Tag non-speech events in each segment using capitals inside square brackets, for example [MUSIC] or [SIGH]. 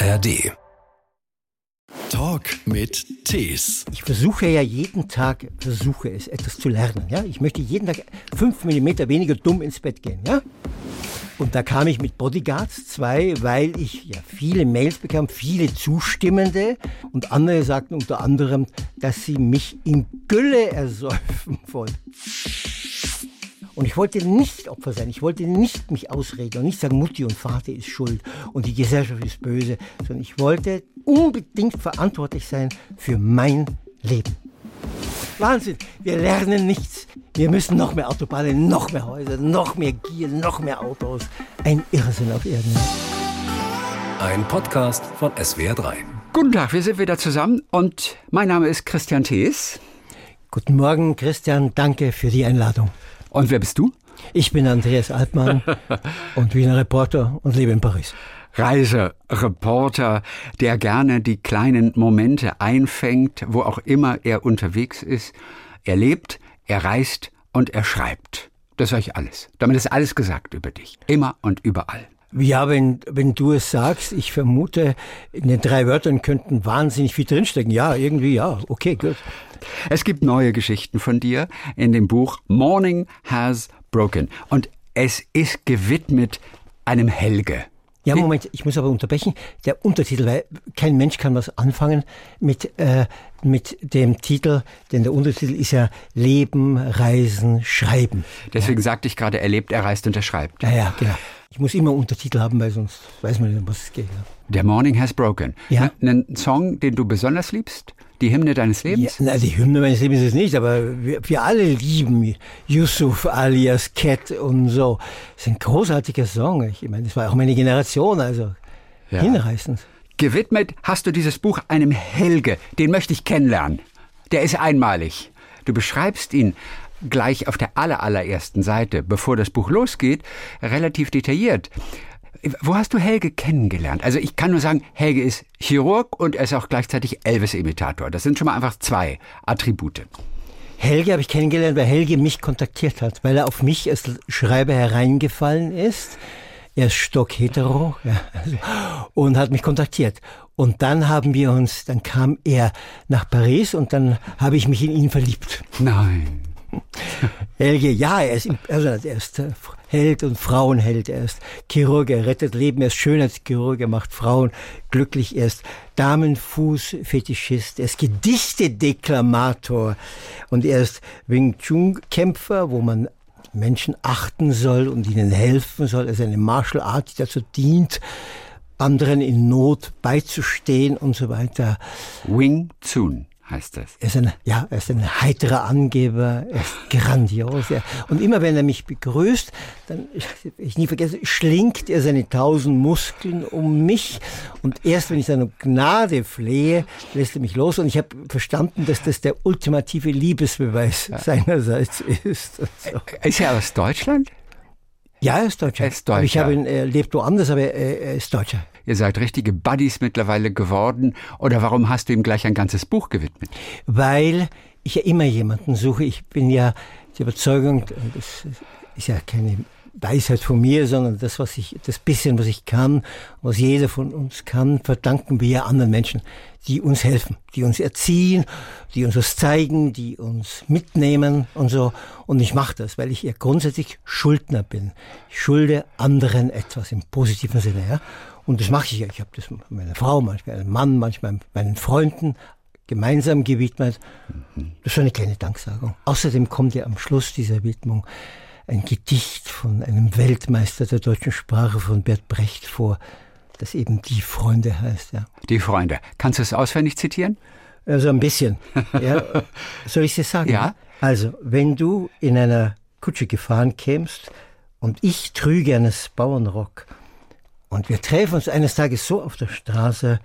ARD. Talk mit Tees. Ich versuche ja jeden Tag, versuche es, etwas zu lernen. Ja? Ich möchte jeden Tag fünf Millimeter weniger dumm ins Bett gehen. Ja? Und da kam ich mit Bodyguards zwei, weil ich ja viele Mails bekam, viele Zustimmende und andere sagten unter anderem, dass sie mich in Gülle ersäufen wollen. Und ich wollte nicht Opfer sein. Ich wollte nicht mich ausreden und nicht sagen, Mutti und Vater ist schuld und die Gesellschaft ist böse, sondern ich wollte unbedingt verantwortlich sein für mein Leben. Wahnsinn, wir lernen nichts. Wir müssen noch mehr Autobahnen, noch mehr Häuser, noch mehr Gier, noch mehr Autos. Ein Irrsinn auf Erden. Ein Podcast von SWR3. Guten Tag, wir sind wieder zusammen und mein Name ist Christian Thees. Guten Morgen, Christian. Danke für die Einladung. Und wer bist du? Ich bin Andreas Altmann [LAUGHS] und Wiener Reporter und lebe in Paris. Reisereporter, der gerne die kleinen Momente einfängt, wo auch immer er unterwegs ist. Er lebt, er reist und er schreibt. Das sage ich alles. Damit ist alles gesagt über dich. Immer und überall. Ja, wenn, wenn du es sagst, ich vermute, in den drei Wörtern könnten wahnsinnig viel drinstecken. Ja, irgendwie, ja, okay, gut. Es gibt neue Geschichten von dir in dem Buch Morning Has Broken. Und es ist gewidmet einem Helge. Ja, Moment, ich muss aber unterbrechen. Der Untertitel, weil kein Mensch kann was anfangen mit, äh, mit dem Titel, denn der Untertitel ist ja Leben, Reisen, Schreiben. Deswegen ja. sagte ich gerade, er lebt, er reist und er schreibt. Ja, ja, genau. Ich muss immer Untertitel haben, weil sonst weiß man nicht, um was es geht. Der Morning Has Broken. Ja. Ein Song, den du besonders liebst? Die Hymne deines Lebens? Ja, na, die Hymne meines Lebens ist es nicht, aber wir, wir alle lieben Yusuf alias Cat und so. Das ist ein großartiger Song. Ich meine, das war auch meine Generation, also ja. hinreißend. Gewidmet hast du dieses Buch einem Helge, den möchte ich kennenlernen. Der ist einmalig. Du beschreibst ihn gleich auf der allerallerersten Seite, bevor das Buch losgeht, relativ detailliert. Wo hast du Helge kennengelernt? Also ich kann nur sagen, Helge ist Chirurg und er ist auch gleichzeitig Elvis-Imitator. Das sind schon mal einfach zwei Attribute. Helge habe ich kennengelernt, weil Helge mich kontaktiert hat, weil er auf mich als Schreiber hereingefallen ist. Er ist stockhetero ja, also, und hat mich kontaktiert. Und dann haben wir uns, dann kam er nach Paris und dann habe ich mich in ihn verliebt. Nein. Helge, ja, er ist, also er ist äh, Held und Frauenheld. Er ist Chirurg, er rettet Leben, er ist Schönheitschirurg, er macht Frauen glücklich, er ist Damenfußfetischist, er ist Gedichtedeklamator und er ist Wing Chun Kämpfer, wo man Menschen achten soll und ihnen helfen soll. Er ist eine Martial Art, die dazu dient, anderen in Not beizustehen und so weiter. Wing Chun heißt das. Er ist ein, ja, er ist ein heiterer Angeber, er ist grandios. Ja. Und immer wenn er mich begrüßt, dann, ich nie vergesse, schlingt er seine tausend Muskeln um mich. Und erst wenn ich seine Gnade flehe, lässt er mich los. Und ich habe verstanden, dass das der ultimative Liebesbeweis ja. seinerseits ist. So. Ist er aus Deutschland? Ja, er ist Deutscher. Er ist Deutscher. Ich habe ihn, er lebt woanders, aber er, er ist Deutscher. Ihr seid richtige Buddies mittlerweile geworden. Oder warum hast du ihm gleich ein ganzes Buch gewidmet? Weil ich ja immer jemanden suche. Ich bin ja die Überzeugung, das ist ja keine Weisheit von mir, sondern das, was ich, das bisschen, was ich kann, was jeder von uns kann, verdanken wir ja anderen Menschen, die uns helfen, die uns erziehen, die uns was zeigen, die uns mitnehmen und so. Und ich mache das, weil ich ja grundsätzlich Schuldner bin. Ich schulde anderen etwas im positiven Sinne, ja. Und das mache ich ja. Ich habe das meiner Frau, manchmal meinem Mann, manchmal meinen Freunden gemeinsam gewidmet. Das ist eine kleine Danksagung. Außerdem kommt ja am Schluss dieser Widmung ein Gedicht von einem Weltmeister der deutschen Sprache von Bert Brecht vor, das eben Die Freunde heißt. Ja. Die Freunde. Kannst du es auswendig zitieren? Also ein bisschen. [LAUGHS] Ja. Soll ich es sagen? Ja. Also, wenn du in einer Kutsche gefahren kämst und ich trüge eines Bauernrock und wir treffen uns eines Tages so auf der Straße,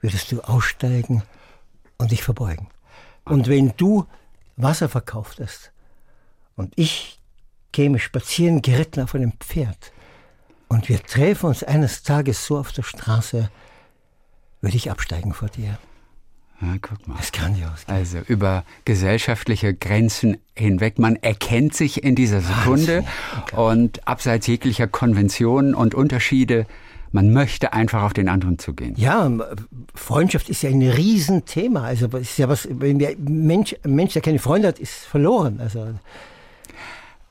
würdest du aussteigen und dich verbeugen. Und wenn du Wasser verkauftest und ich käme spazieren geritten auf einem Pferd und wir treffen uns eines Tages so auf der Straße, würde ich absteigen vor dir. Ja, guck mal. Das ist grandios. Also über gesellschaftliche Grenzen hinweg. Man erkennt sich in dieser Sekunde und abseits jeglicher Konventionen und Unterschiede Man möchte einfach auf den anderen zugehen. Ja, Freundschaft ist ja ein Riesenthema. Also es ist ja was, wenn wir Mensch, ein Mensch, der keine Freunde hat, ist verloren. Also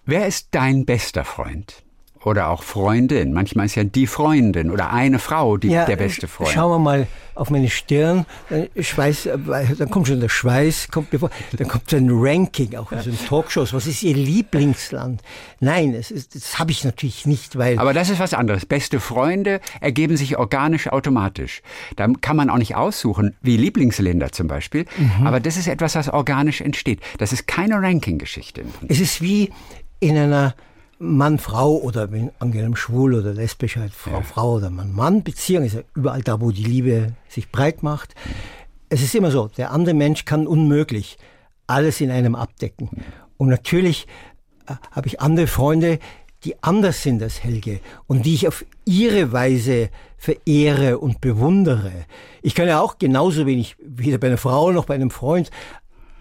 Wer ist dein bester Freund? Oder auch Freundin. Manchmal ist ja die Freundin oder eine Frau die, ja, der beste Freund. Schauen wir mal auf meine Stirn. Dann, Schweiß, dann kommt schon der Schweiß, kommt bevor, dann kommt so ein Ranking, auch in so Talkshows. Was ist Ihr Lieblingsland? Nein, das, ist, das habe ich natürlich nicht, weil. Aber das ist was anderes. Beste Freunde ergeben sich organisch automatisch. Da kann man auch nicht aussuchen, wie Lieblingsländer zum Beispiel. Mhm. Aber das ist etwas, was organisch entsteht. Das ist keine Ranking-Geschichte. Es ist wie in einer Mann, Frau oder wenn angenommen schwul oder lesbisch halt Frau, ja. Frau oder Mann, Mann. Beziehung ist ja überall da, wo die Liebe sich breit macht. Es ist immer so, der andere Mensch kann unmöglich alles in einem abdecken. Und natürlich äh, habe ich andere Freunde, die anders sind als Helge und die ich auf ihre Weise verehre und bewundere. Ich kann ja auch genauso wenig, weder bei einer Frau noch bei einem Freund,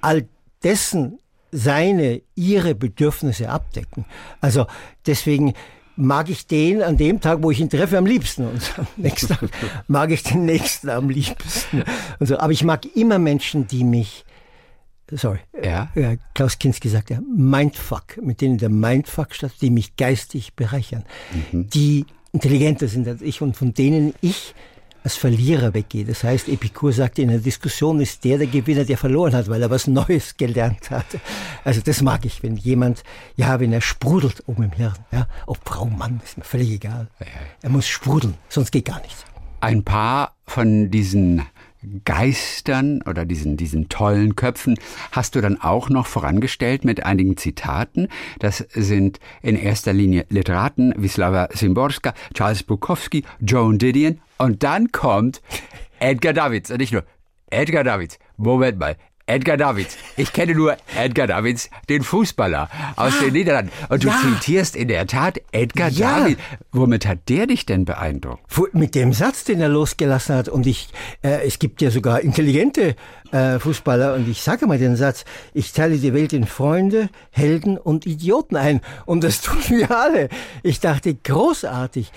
all dessen seine, ihre Bedürfnisse abdecken. Also deswegen mag ich den an dem Tag, wo ich ihn treffe, am liebsten. Und am nächsten Tag [LAUGHS] mag ich den nächsten am liebsten. Und so. Aber ich mag immer Menschen, die mich, sorry, ja? ja Klaus Kinski sagt ja, Mindfuck, mit denen der Mindfuck statt, die mich geistig bereichern, mhm. die intelligenter sind als ich und von denen ich als Verlierer weggeht. Das heißt, Epikur sagt, in der Diskussion ist der der Gewinner, der verloren hat, weil er was Neues gelernt hat. Also das mag ich, wenn jemand, ja, wenn er sprudelt oben im Hirn, ja, ob Frau, Mann, ist mir völlig egal. Er muss sprudeln, sonst geht gar nichts. Ein paar von diesen Geistern oder diesen, diesen tollen Köpfen hast du dann auch noch vorangestellt mit einigen Zitaten. Das sind in erster Linie Literaten Wisława Szymborska, Charles Bukowski, Joan Didion und dann kommt Edgar Davids. Und nicht nur Edgar Davids. Moment mal. Edgar Davids. Ich kenne nur Edgar Davids, den Fußballer aus ah, den Niederlanden. Und du ja. zitierst in der Tat Edgar ja. Davids. Womit hat der dich denn beeindruckt? Mit dem Satz, den er losgelassen hat. Und ich, äh, es gibt ja sogar intelligente äh, Fußballer. Und ich sage mal den Satz, ich teile die Welt in Freunde, Helden und Idioten ein. Und das [LAUGHS] tun wir alle. Ich dachte, großartig.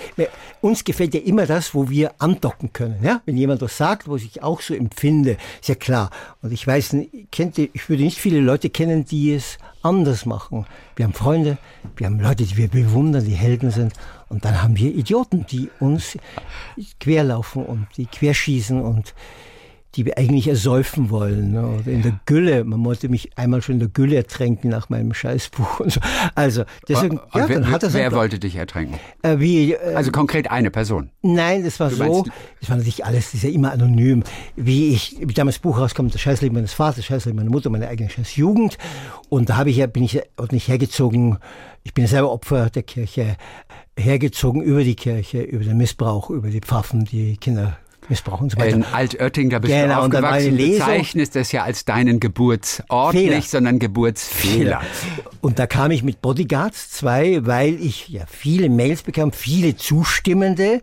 Uns gefällt ja immer das, wo wir andocken können. Ja? Wenn jemand was sagt, wo ich auch so empfinde, ist ja klar. Und ich weiß, ich würde nicht viele Leute kennen, die es anders machen. Wir haben Freunde, wir haben Leute, die wir bewundern, die Helden sind. Und dann haben wir Idioten, die uns querlaufen und die querschießen und die wir eigentlich ersäufen wollen. Ne? Oder in der Gülle. Man wollte mich einmal schon in der Gülle ertränken nach meinem Scheißbuch und so. Also deswegen, ja, wer, dann hat er Wer wollte dich ertränken? Äh, wie, äh, also konkret eine Person? Nein, das war du so. Das war natürlich alles, das ist ja immer anonym. Wie ich, wie damals das Buch rauskommt, das Scheißleben meines Vaters, das Scheißleben meiner Mutter, meine eigene Scheißjugend. Und da habe ich ja, bin ich nicht hergezogen. Ich bin selber Opfer der Kirche hergezogen über die Kirche, über den Missbrauch, über die Pfaffen, die Kinder missbrauchen und so weiter. In Altötting, da bist genau, du aufgewachsen, bezeichnest es ja als deinen Geburtsort Fehler. nicht, sondern Geburtsfehler. Und da kam ich mit Bodyguards zwei, weil ich ja viele Mails bekam, viele Zustimmende,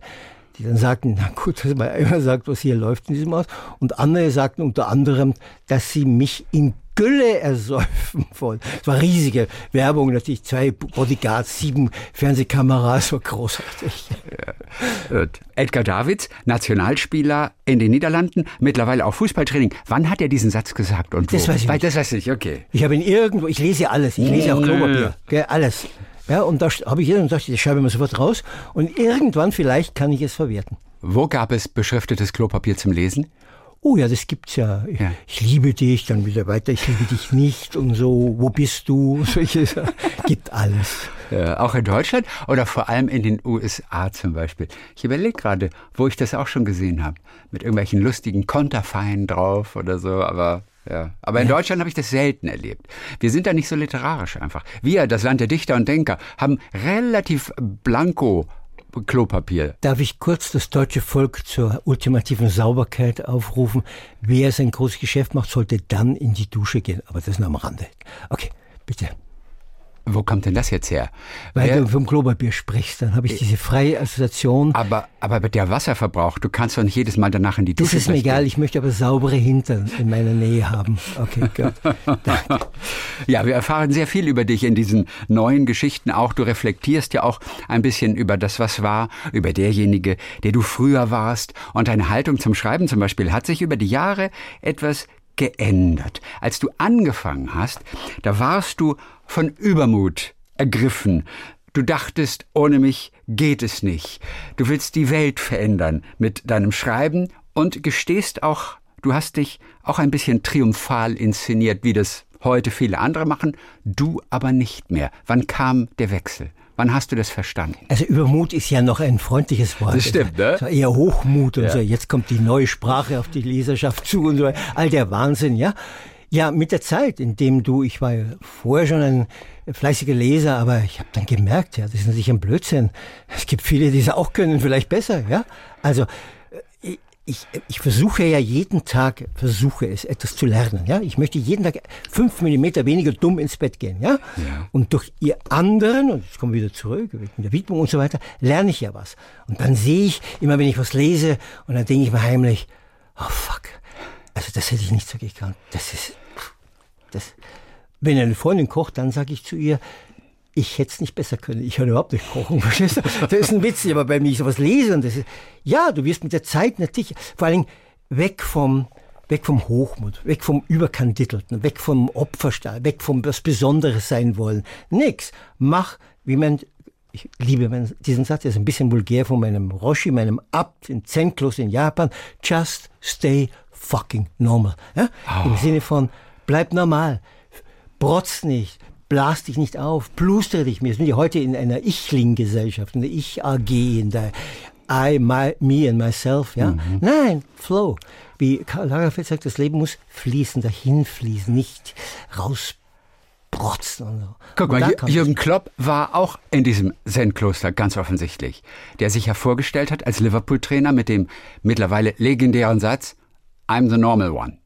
die dann sagten, na gut, dass man immer sagt, was hier läuft in diesem Haus. Und andere sagten unter anderem, dass sie mich in Gülle ersäufen [LAUGHS] wollen. Es war riesige Werbung, natürlich zwei Bodyguards, sieben Fernsehkameras, war großartig. Ja. Edgar Davids, Nationalspieler in den Niederlanden, mittlerweile auch Fußballtraining. Wann hat er diesen Satz gesagt und wo? Das weiß ich nicht. Das weiß ich, okay. Ich habe ihn irgendwo, ich lese alles, ich lese auch Klopapier, gell, alles. Ja, und da habe ich und dachte, das schreibe ich mir sofort raus und irgendwann vielleicht kann ich es verwerten. Wo gab es beschriftetes Klopapier zum Lesen? Oh ja, das gibt's ja. Ich, ja. ich liebe dich, dann wieder weiter, ich liebe dich nicht und so, wo bist du? [LAUGHS] Solche gibt alles. Ja, auch in Deutschland oder vor allem in den USA zum Beispiel. Ich überlege gerade, wo ich das auch schon gesehen habe. Mit irgendwelchen lustigen Konterfeien drauf oder so, aber ja. Aber in ja. Deutschland habe ich das selten erlebt. Wir sind da nicht so literarisch einfach. Wir, das Land der Dichter und Denker, haben relativ blanko Klopapier. Darf ich kurz das deutsche Volk zur ultimativen Sauberkeit aufrufen? Wer sein großes Geschäft macht, sollte dann in die Dusche gehen. Aber das nur am Rande. Okay, bitte. Wo kommt denn das jetzt her? Weil Wer, du vom Klopapier sprichst, dann habe ich diese freie Assoziation. Aber, aber der Wasserverbrauch, du kannst doch nicht jedes Mal danach in die Dusche Das ist mir egal, ich möchte aber saubere Hintern in meiner Nähe haben. Okay, gut. [LAUGHS] ja, wir erfahren sehr viel über dich in diesen neuen Geschichten auch. Du reflektierst ja auch ein bisschen über das, was war, über derjenige, der du früher warst. Und deine Haltung zum Schreiben zum Beispiel hat sich über die Jahre etwas geändert. Als du angefangen hast, da warst du von Übermut ergriffen. Du dachtest, ohne mich geht es nicht. Du willst die Welt verändern mit deinem Schreiben und gestehst auch, du hast dich auch ein bisschen triumphal inszeniert, wie das heute viele andere machen, du aber nicht mehr. Wann kam der Wechsel? Wann hast du das verstanden? Also Übermut ist ja noch ein freundliches Wort. Das stimmt, ne? Also eher Hochmut und ja. so. Jetzt kommt die neue Sprache auf die Leserschaft zu und so. All der Wahnsinn, ja. Ja, mit der Zeit, indem du, ich war ja vorher schon ein fleißiger Leser, aber ich habe dann gemerkt, ja, das ist natürlich ein Blödsinn. Es gibt viele, die es auch können, vielleicht besser, ja. Also ich, ich versuche ja jeden Tag, versuche es, etwas zu lernen. Ja? Ich möchte jeden Tag fünf Millimeter weniger dumm ins Bett gehen. Ja? ja. Und durch ihr anderen, und ich komme wieder zurück, mit der Widmung und so weiter, lerne ich ja was. Und dann sehe ich, immer wenn ich was lese, und dann denke ich mir heimlich, oh fuck, also das hätte ich nicht so gekannt. Das ist, das, wenn eine Freundin kocht, dann sage ich zu ihr, ich hätte es nicht besser können. Ich höre überhaupt nicht kochen. [LAUGHS] Verstehst du? Das ist ein Witz, aber bei mir sowas lesen, das ist, ja, du wirst mit der Zeit natürlich, vor allen Dingen weg vom, weg vom Hochmut, weg vom Überkandidelten, weg vom Opferstahl, weg vom was Besonderes sein wollen. Nix. Mach, wie man, ich liebe diesen Satz, der ist ein bisschen vulgär von meinem Roshi, meinem Abt in Zen-Kloster in Japan. Just stay fucking normal. Ja? Oh. Im Sinne von, bleib normal. Brotz nicht, blas dich nicht auf, bluster dich mehr. Wir sind ja heute in einer Ich-Ling-Gesellschaft, in der Ich-AG, in der I, my, me and myself, ja. Mhm. Nein, Flow. Wie Karl Lagerfeld sagt, das Leben muss fließen, dahin fließen, nicht. Und so. Guck mal, Jürgen Klopp war auch in diesem Zen-Kloster, ganz offensichtlich, der sich hervorgestellt hat als Liverpool-Trainer mit dem mittlerweile legendären Satz, I'm the normal one.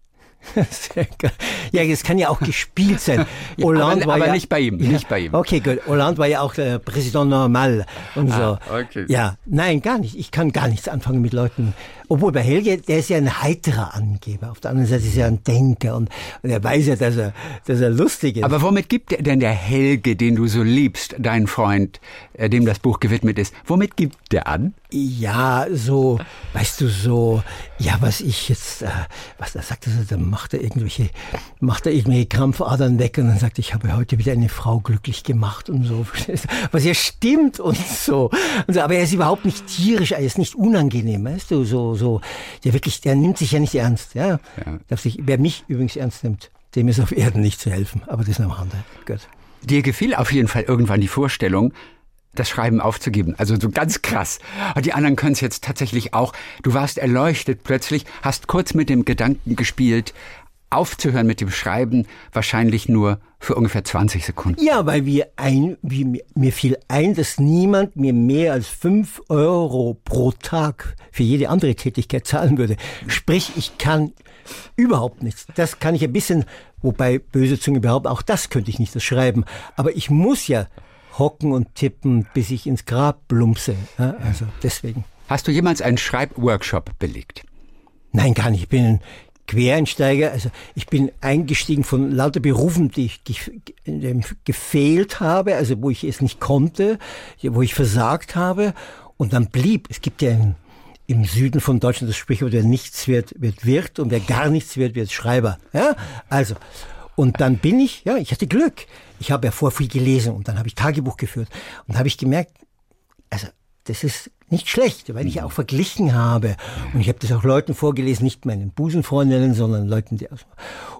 [LAUGHS] ja, es kann ja auch gespielt sein. [LAUGHS] ja, Hollande aber, war aber ja, nicht bei ihm, nicht bei ihm. Okay, gut. Hollande war ja auch der Präsident normal und ah, so. Okay. Ja, nein, gar nicht. Ich kann gar nichts anfangen mit Leuten, obwohl bei Helge, der ist ja ein heiterer Angeber. Auf der anderen Seite ist er ein Denker und, und er weiß ja, dass er, dass er lustig ist. Aber womit gibt denn der Helge, den du so liebst, dein Freund, äh, dem das Buch gewidmet ist, womit gibt der an? Ja, so, weißt du, so, ja, was ich jetzt, äh, was da sagt er, dann macht er irgendwelche, macht er irgendwelche Krampfadern weg und dann sagt, ich habe heute wieder eine Frau glücklich gemacht und so, [LAUGHS] was ja stimmt und so. Und so aber er ist überhaupt nicht tierisch, er ist nicht unangenehm, weißt du, so, so, der wirklich, der nimmt sich ja nicht ernst, ja. ja. Sich, wer mich übrigens ernst nimmt, dem ist auf Erden nicht zu helfen, aber das ist am Rande. Gut. Dir gefiel auf jeden Fall irgendwann die Vorstellung, das Schreiben aufzugeben. Also so ganz krass. Die anderen können es jetzt tatsächlich auch. Du warst erleuchtet plötzlich, hast kurz mit dem Gedanken gespielt, aufzuhören mit dem Schreiben, wahrscheinlich nur für ungefähr 20 Sekunden. Ja, weil wir ein, wie, mir fiel ein, dass niemand mir mehr als 5 Euro pro Tag für jede andere Tätigkeit zahlen würde. Sprich, ich kann überhaupt nichts. Das kann ich ein bisschen, wobei böse Zunge behaupten, auch das könnte ich nicht, das Schreiben. Aber ich muss ja hocken und tippen, bis ich ins Grab plumpse. Ja, also deswegen. Hast du jemals einen Schreibworkshop belegt? Nein, gar nicht. Ich bin Quereinsteiger. Also ich bin eingestiegen von lauter Berufen, die ich gefehlt habe, also wo ich es nicht konnte, wo ich versagt habe. Und dann blieb, es gibt ja ein, im Süden von Deutschland das Sprichwort, wer nichts wird, wird Wirt und wer gar nichts wird, wird Schreiber. Ja? Also, und dann bin ich, ja, ich hatte Glück. Ich habe ja vor viel gelesen und dann habe ich Tagebuch geführt und habe ich gemerkt, also das ist nicht schlecht, weil ich mhm. auch verglichen habe. Und ich habe das auch Leuten vorgelesen, nicht meinen Busenfreundinnen, sondern Leuten, die aus.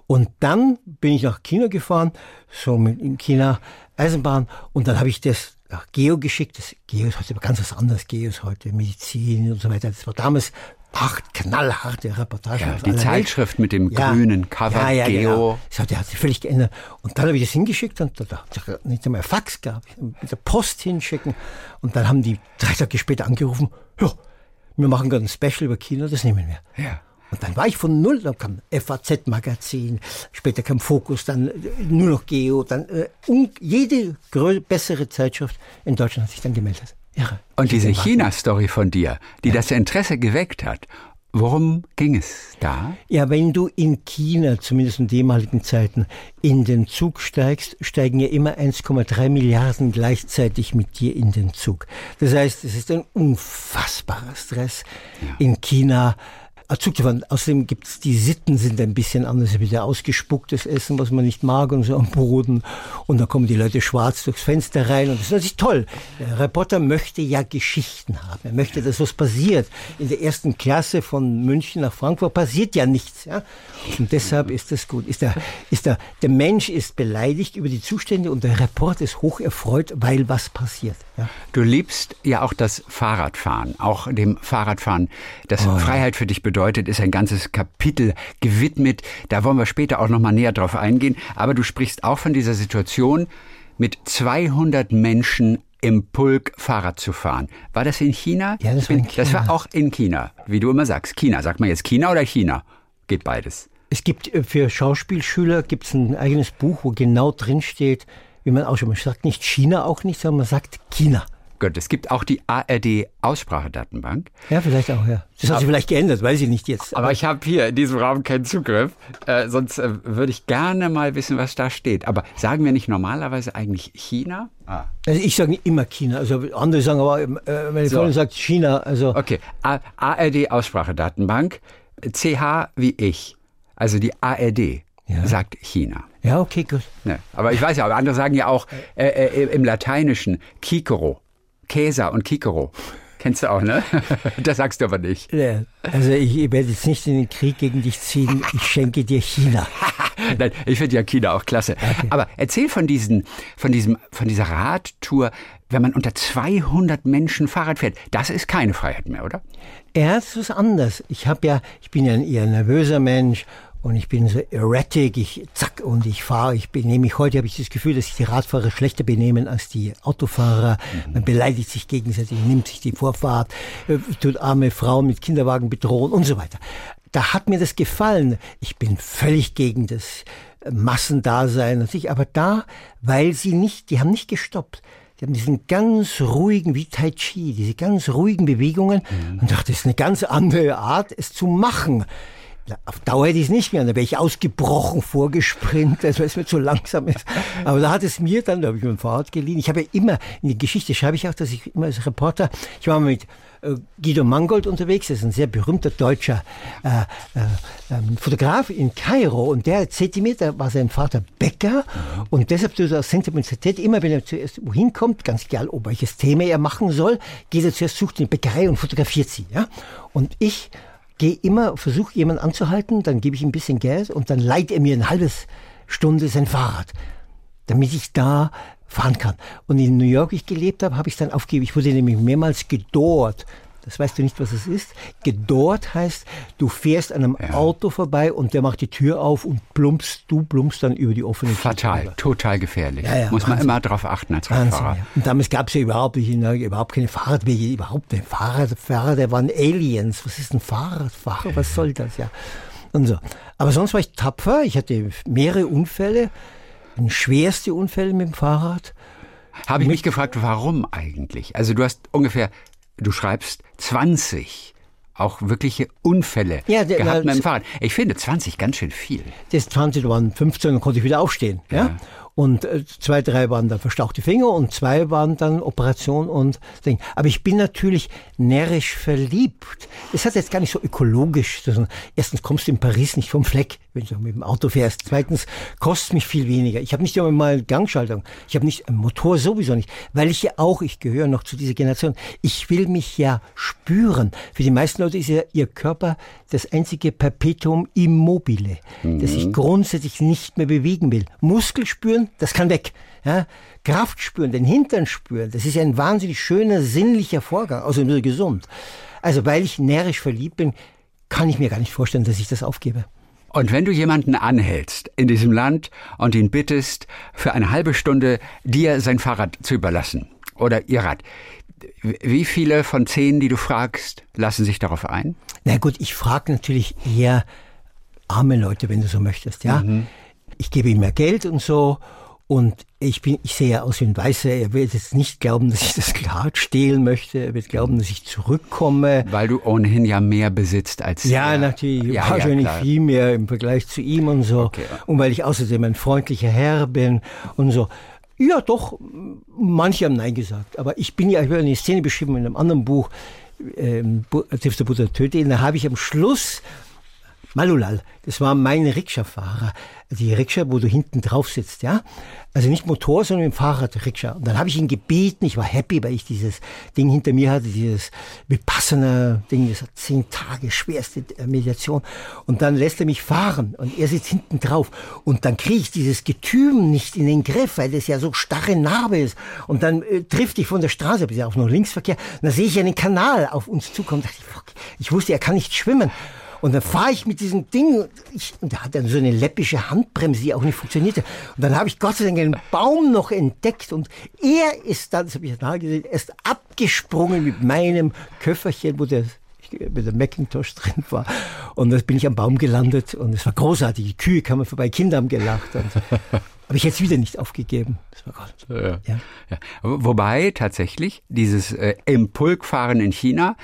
Und dann bin ich nach China gefahren, so mit in China Eisenbahn, und dann habe ich das nach Geo geschickt. Das Geo ist heute ganz was anderes. Geo ist heute Medizin und so weiter. Das war damals acht knallharte Reportagen. Ja, die Zeitschrift Welt. mit dem ja, grünen Cover, ja, ja, Geo. Genau. Das hat, hat sich völlig geändert. Und dann habe ich das hingeschickt und da, da, nicht einmal Fax gab, mit der Post hinschicken. Und dann haben die drei Tage später angerufen, ja, wir machen gerade ein Special über Kino, das nehmen wir. Ja. Und dann war ich von null, dann kam FAZ-Magazin, später kam Fokus, dann äh, nur noch Geo, dann äh, jede bessere Zeitschrift in Deutschland hat sich dann gemeldet. Irre. Und diese China-Story von dir, die ja. das Interesse geweckt hat Worum ging es da? Ja, wenn du in China, zumindest in damaligen Zeiten, in den Zug steigst, steigen ja immer 1,3 Milliarden gleichzeitig mit dir in den Zug. Das heißt, es ist ein unfassbarer Stress ja. in China Fahren. Außerdem gibt es, die Sitten sind ein bisschen anders. Wieder ausgespucktes Essen, was man nicht mag und so am Boden. Und dann kommen die Leute schwarz durchs Fenster rein und das ist natürlich toll. Der Reporter möchte ja Geschichten haben. Er möchte, dass was passiert. In der ersten Klasse von München nach Frankfurt passiert ja nichts. Ja? Und deshalb ist das gut. Ist der, ist der, der Mensch ist beleidigt über die Zustände und der Reporter ist hoch erfreut, weil was passiert. Ja? Du liebst ja auch das Fahrradfahren, auch dem Fahrradfahren, das oh. Freiheit für dich bedeutet bedeutet, ist ein ganzes Kapitel gewidmet. Da wollen wir später auch noch mal näher drauf eingehen. Aber du sprichst auch von dieser Situation, mit 200 Menschen im Pulk Fahrrad zu fahren. War das in China? Ja, das war in China. Das war auch in China, wie du immer sagst. China. Sagt man jetzt China oder China? Geht beides. Es gibt äh, für Schauspielschüler gibt's ein eigenes Buch, wo genau drin steht, wie man ausspricht. Man sagt nicht China auch nicht, sondern man sagt China. Gut, es gibt auch die ARD-Aussprachedatenbank. Ja, vielleicht auch, ja. Das hat sich vielleicht geändert, weiß ich nicht jetzt. Aber, aber ich habe hier in diesem Raum keinen Zugriff. Äh, sonst äh, würde ich gerne mal wissen, was da steht. Aber sagen wir nicht normalerweise eigentlich China? Ah. Also ich sage immer China. Also andere sagen aber, äh, meine so. Freundin sagt China. Also okay, ARD-Aussprachedatenbank. CH wie ich. Also die ARD. Ja. sagt China. Ja, okay, gut. Ne, aber ich weiß ja, aber andere sagen ja auch äh, äh, im Lateinischen Kikero. Käser und Kikero. Kennst du auch, ne? [LAUGHS] Das sagst du aber nicht. Ja, also ich werde jetzt nicht in den Krieg gegen dich ziehen. Ich schenke dir China. [LAUGHS] Nein, ich finde ja China auch klasse. Okay. Aber erzähl von diesen, von diesem, von dieser Radtour, wenn man unter 200 Menschen Fahrrad fährt. Das ist keine Freiheit mehr, oder? Es ist anders. Ich habe ja, ich bin ja ein eher nervöser Mensch und ich bin so erratic, ich zack und ich fahre, ich benehme mich heute, habe ich das Gefühl, dass sich die Radfahrer schlechter benehmen als die Autofahrer. Mhm. Man beleidigt sich gegenseitig, nimmt sich die Vorfahrt, äh, tut arme Frauen mit Kinderwagen bedrohen und so weiter. Da hat mir das gefallen. Ich bin völlig gegen das Massendasein und aber da, weil sie nicht, die haben nicht gestoppt. Die haben diesen ganz ruhigen, wie Tai Chi, diese ganz ruhigen Bewegungen mhm. und dachte, das ist eine ganz andere Art, es zu machen. Auf Dauer hätte ich es nicht mehr, da wäre ich ausgebrochen vorgesprintet, weil es mir zu langsam ist. Aber da hat es mir dann, da habe ich mir ein Fahrrad geliehen. Ich habe ja immer, in die Geschichte schreibe ich auch, dass ich immer als Reporter, ich war mal mit äh, Guido Mangold unterwegs, das ist ein sehr berühmter deutscher äh, äh, ähm, Fotograf in Kairo und der erzählte mir, da war sein Vater Bäcker und deshalb so aus Sentimentalität, immer wenn er zuerst wohin kommt, ganz egal, ob welches Thema er machen soll, geht er zuerst, sucht eine Bäckerei und fotografiert sie. Ja? Und ich gehe immer, versuche jemanden anzuhalten, dann gebe ich ihm ein bisschen Geld und dann leiht er mir eine halbe Stunde sein Fahrrad, damit ich da fahren kann. Und in New York ich gelebt habe, habe ich dann aufgegeben. Ich wurde nämlich mehrmals gedort das weißt du nicht, was es ist. Gedort heißt, du fährst an einem ja. Auto vorbei und der macht die Tür auf und plumpst, du plumpst dann über die offene Tür. Fatal, total gefährlich. Ja, ja, Muss Wahnsinn. man immer darauf achten als Wahnsinn, Radfahrer. Und damals gab es ja überhaupt, nicht, überhaupt keine Fahrradwege, überhaupt nicht. Fahrradfahrer, der waren Aliens. Was ist ein Fahrradfahrer? Was soll das? Ja. Und so. Aber sonst war ich tapfer. Ich hatte mehrere Unfälle, schwerste Unfälle mit dem Fahrrad. Habe ich mich gefragt, warum eigentlich? Also du hast ungefähr du schreibst 20 auch wirkliche Unfälle ja, der, gehabt mit dem Fahrrad. Ich finde 20 ganz schön viel. Das 20 waren 15, dann konnte ich wieder aufstehen. Ja. ja? Und äh, zwei, drei waren dann verstauchte Finger und zwei waren dann Operation und Ding. Aber ich bin natürlich närrisch verliebt. Es hat jetzt gar nicht so ökologisch. Erstens kommst du in Paris nicht vom Fleck, wenn du mit dem Auto fährst. Zweitens kostet mich viel weniger. Ich habe nicht einmal Gangschaltung. Ich habe nicht einen Motor sowieso nicht, weil ich ja auch, ich gehöre noch zu dieser Generation. Ich will mich ja spüren. Für die meisten Leute ist ja ihr Körper das einzige Perpetuum immobile, mhm. das ich grundsätzlich nicht mehr bewegen will. Muskel spüren das kann weg. Ja? Kraft spüren, den Hintern spüren, das ist ein wahnsinnig schöner, sinnlicher Vorgang, also nur gesund. Also weil ich närrisch verliebt bin, kann ich mir gar nicht vorstellen, dass ich das aufgebe. Und wenn du jemanden anhältst in diesem Land und ihn bittest, für eine halbe Stunde dir sein Fahrrad zu überlassen oder ihr Rad, wie viele von zehn, die du fragst, lassen sich darauf ein? Na gut, ich frage natürlich eher arme Leute, wenn du so möchtest, ja. Mhm. Ich gebe ihm mehr Geld und so. Und ich bin, ich sehe ja aus wie ein Weißer. Er wird jetzt nicht glauben, dass ich das Glad stehlen möchte. Er wird glauben, dass ich zurückkomme. Weil du ohnehin ja mehr besitzt als Ja, er. natürlich. Ja, wahrscheinlich ja, viel mehr im Vergleich zu ihm und so. Okay. Und weil ich außerdem ein freundlicher Herr bin und so. Ja, doch. Manche haben Nein gesagt. Aber ich bin ja, ich habe eine Szene beschrieben in einem anderen Buch, ähm, der Buddha tötet. Da habe ich am Schluss Malulal, das war mein Rikscha-Fahrer. Die Rikscha, wo du hinten drauf sitzt, ja. Also nicht Motor, sondern im Fahrrad Rikscha. Und dann habe ich ihn gebeten, ich war happy, weil ich dieses Ding hinter mir hatte, dieses Vipassana-Ding, das hat zehn Tage schwerste Meditation. Und dann lässt er mich fahren und er sitzt hinten drauf. Und dann kriege ich dieses Getüm nicht in den Griff, weil das ja so starre Narbe ist. Und dann äh, trifft ich von der Straße, bis ja auch noch Linksverkehr, und dann sehe ich einen Kanal auf uns zukommen. Ich, ich wusste, er kann nicht schwimmen. Und dann fahre ich mit diesem Ding, ich, und da hat dann so eine läppische Handbremse, die auch nicht funktionierte. Und dann habe ich Gott sei Dank einen Baum noch entdeckt und er ist dann, das habe ich ja gesehen, erst abgesprungen mit meinem Köfferchen, wo der mit der Macintosh drin war. Und da bin ich am Baum gelandet und es war großartig. Die Kühe kamen vorbei, Kinder haben gelacht. Und [LAUGHS] aber ich es wieder nicht aufgegeben. Das war Gott. Ja. Ja. Ja. Wobei tatsächlich dieses äh, Impulkfahren in China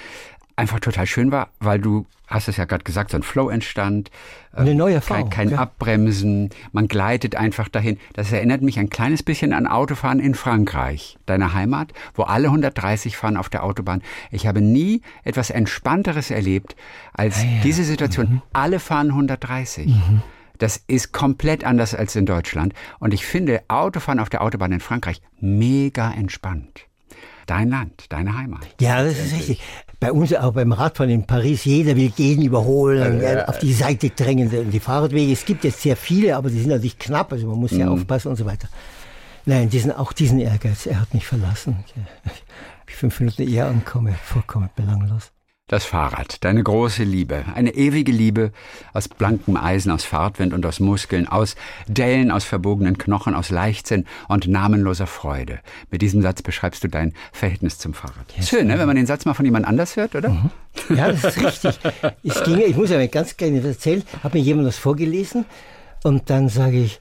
einfach total schön war, weil du hast es ja gerade gesagt, so ein Flow entstand. Eine neue Erfahrung. Kein, kein ja. Abbremsen, man gleitet einfach dahin. Das erinnert mich ein kleines bisschen an Autofahren in Frankreich, deiner Heimat, wo alle 130 fahren auf der Autobahn. Ich habe nie etwas Entspannteres erlebt als ja, ja. diese Situation. Mhm. Alle fahren 130. Mhm. Das ist komplett anders als in Deutschland. Und ich finde Autofahren auf der Autobahn in Frankreich mega entspannt dein Land, deine Heimat. Ja, das ist richtig. Bei uns auch beim Radfahren in Paris, jeder will jeden überholen, ja, auf die Seite drängen. Die Fahrradwege, es gibt jetzt sehr viele, aber die sind natürlich knapp, also man muss ja mhm. aufpassen und so weiter. Nein, diesen, auch diesen Ehrgeiz, er hat mich verlassen. Ich fünf Minuten eher ankomme, vollkommen belanglos. Das Fahrrad, deine große Liebe, eine ewige Liebe aus blankem Eisen, aus Fahrtwind und aus Muskeln, aus Dellen, aus verbogenen Knochen, aus Leichtsinn und namenloser Freude. Mit diesem Satz beschreibst du dein Verhältnis zum Fahrrad. Yes, Schön, ne? wenn man den Satz mal von jemand anders hört, oder? Mhm. Ja, das ist richtig. Ich, ging, ich muss ja ganz gerne erzählen, habe mir jemand das vorgelesen und dann sage ich,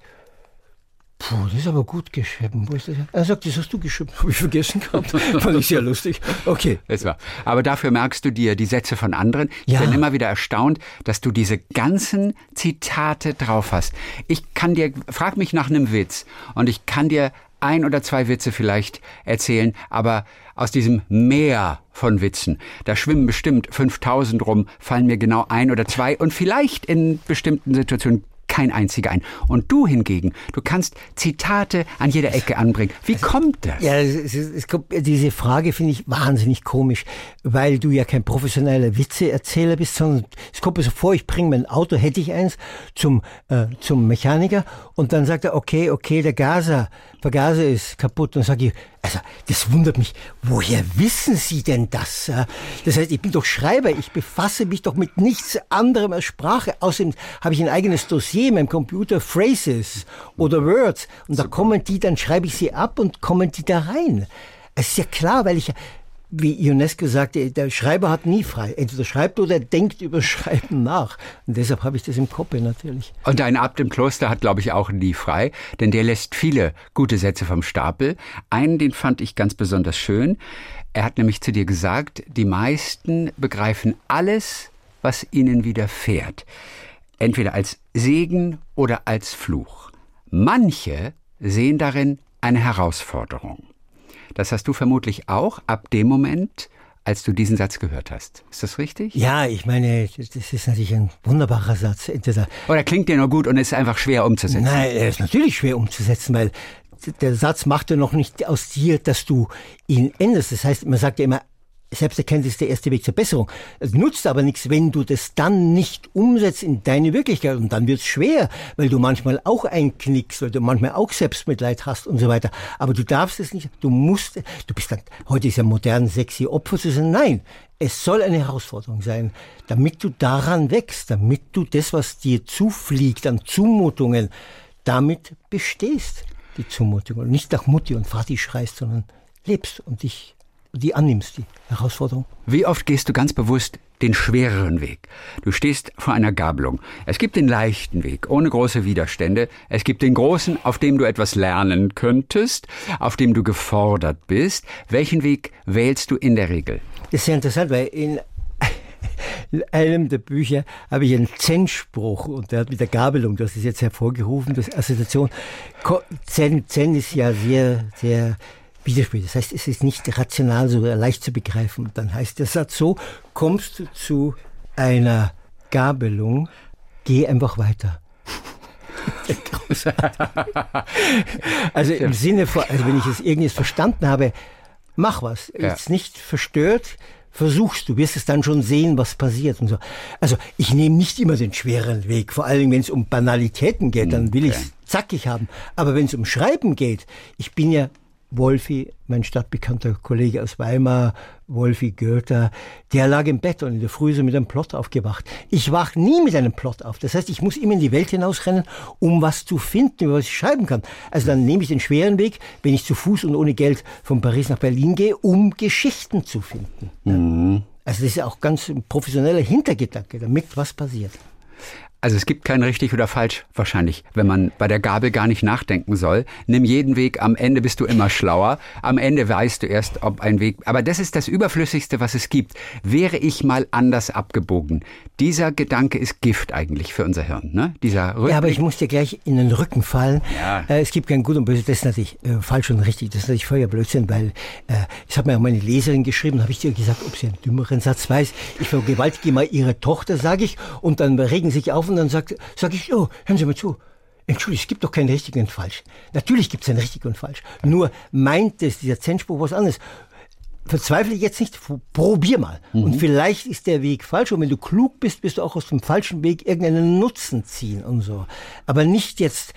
Puh, das ist aber gut geschrieben. Wo ist das? Er sagt, das hast du geschrieben. Habe ich vergessen gehabt. Fand ich sehr lustig. Okay. Das war. Aber dafür merkst du dir die Sätze von anderen. Ich ja. bin immer wieder erstaunt, dass du diese ganzen Zitate drauf hast. Ich kann dir, frag mich nach einem Witz und ich kann dir ein oder zwei Witze vielleicht erzählen, aber aus diesem Meer von Witzen, da schwimmen bestimmt 5000 rum, fallen mir genau ein oder zwei und vielleicht in bestimmten Situationen kein einziger ein. Und du hingegen, du kannst Zitate an jeder Ecke anbringen. Wie kommt das? Ja, es, es, es kommt, diese Frage finde ich wahnsinnig komisch, weil du ja kein professioneller Witzeerzähler bist, sondern es kommt mir so vor, ich bringe mein Auto, hätte ich eins, zum, äh, zum Mechaniker und dann sagt er, okay, okay, der Gaser, Vergaser ist kaputt. Und sage ich, also das wundert mich, woher wissen Sie denn das? Das heißt, ich bin doch Schreiber, ich befasse mich doch mit nichts anderem als Sprache. Außerdem habe ich ein eigenes Dossier in meinem Computer, Phrases oder Words. Und da kommen die, dann schreibe ich sie ab und kommen die da rein. Es ist ja klar, weil ich wie Ionesco sagte, der Schreiber hat nie frei. Entweder schreibt oder denkt über [LAUGHS] Schreiben nach. Und deshalb habe ich das im Kopf natürlich. Und ein Abt im Kloster hat, glaube ich, auch nie frei, denn der lässt viele gute Sätze vom Stapel. Einen, den fand ich ganz besonders schön. Er hat nämlich zu dir gesagt, die meisten begreifen alles, was ihnen widerfährt. Entweder als Segen oder als Fluch. Manche sehen darin eine Herausforderung. Das hast du vermutlich auch ab dem Moment, als du diesen Satz gehört hast. Ist das richtig? Ja, ich meine, das ist natürlich ein wunderbarer Satz. Oder klingt dir nur gut und ist einfach schwer umzusetzen? Nein, er ist natürlich schwer umzusetzen, weil der Satz macht ja noch nicht aus dir, dass du ihn änderst. Das heißt, man sagt ja immer, Selbsterkenntnis ist der erste Weg zur Besserung. Es nutzt aber nichts, wenn du das dann nicht umsetzt in deine Wirklichkeit. Und dann wird es schwer, weil du manchmal auch einknickst, weil du manchmal auch Selbstmitleid hast und so weiter. Aber du darfst es nicht, du musst, du bist dann, heute ist ja modern, sexy Opfer zu sein. Nein, es soll eine Herausforderung sein, damit du daran wächst, damit du das, was dir zufliegt an Zumutungen, damit bestehst, die Zumutung. Und nicht nach Mutti und Vati schreist, sondern lebst und dich die annimmst, die Herausforderung. Wie oft gehst du ganz bewusst den schwereren Weg. Du stehst vor einer Gabelung. Es gibt den leichten Weg, ohne große Widerstände. Es gibt den großen, auf dem du etwas lernen könntest, auf dem du gefordert bist. Welchen Weg wählst du in der Regel? Das ist sehr interessant, weil in in [LAUGHS] einem der Bücher habe ich einen Zen-Spruch und der hat mit der Gabelung, das ist jetzt hervorgerufen, das Assoziation. Zen, Zen ist ja sehr, sehr widersprüchlich. Das heißt, es ist nicht rational so leicht zu begreifen. Dann heißt der Satz so, kommst du zu einer Gabelung, geh einfach weiter. [LAUGHS] also im Sinne von, also wenn ich es irgendwie verstanden habe, mach was. Ja. Jetzt nicht verstört, versuchst, du wirst es dann schon sehen, was passiert und so. Also ich nehme nicht immer den schweren Weg, vor allem wenn es um Banalitäten geht, dann will ich es zackig haben. Aber wenn es um Schreiben geht, ich bin ja Wolfi, mein stadtbekannter Kollege aus Weimar, Wolfi Goethe, der lag im Bett und in der Früh so mit einem Plot aufgewacht. Ich wach nie mit einem Plot auf. Das heißt, ich muss immer in die Welt hinausrennen, um was zu finden, über was ich schreiben kann. Also dann nehme ich den schweren Weg, wenn ich zu Fuß und ohne Geld von Paris nach Berlin gehe, um Geschichten zu finden. Mhm. Also das ist ja auch ganz ein professioneller Hintergedanke, damit was passiert. Also es gibt kein richtig oder falsch wahrscheinlich, wenn man bei der Gabel gar nicht nachdenken soll. Nimm jeden Weg, am Ende bist du immer schlauer. Am Ende weißt du erst, ob ein Weg. Aber das ist das Überflüssigste, was es gibt. Wäre ich mal anders abgebogen. Dieser Gedanke ist Gift eigentlich für unser Hirn. Ne? Dieser Rückblick. Ja, aber ich muss dir gleich in den Rücken fallen. Ja. Äh, es gibt kein Gut und Böse. Das ist natürlich äh, falsch und richtig. Das ist natürlich völliger Blödsinn, weil äh, ich habe mir auch meine Leserin geschrieben, habe ich dir gesagt, ob sie einen dümmeren Satz weiß. Ich vergewaltige mal ihre Tochter, sage ich, und dann regen sich auf und dann sage sag ich, oh, hören Sie mal zu. Entschuldigung, es gibt doch kein richtig und falsch. Natürlich gibt es ein richtig und falsch. Nur meint es dieser Zen-Spruch was anderes. Verzweifle jetzt nicht, probier mal. Mhm. Und vielleicht ist der Weg falsch. Und wenn du klug bist, bist du auch aus dem falschen Weg irgendeinen Nutzen ziehen und so. Aber nicht jetzt,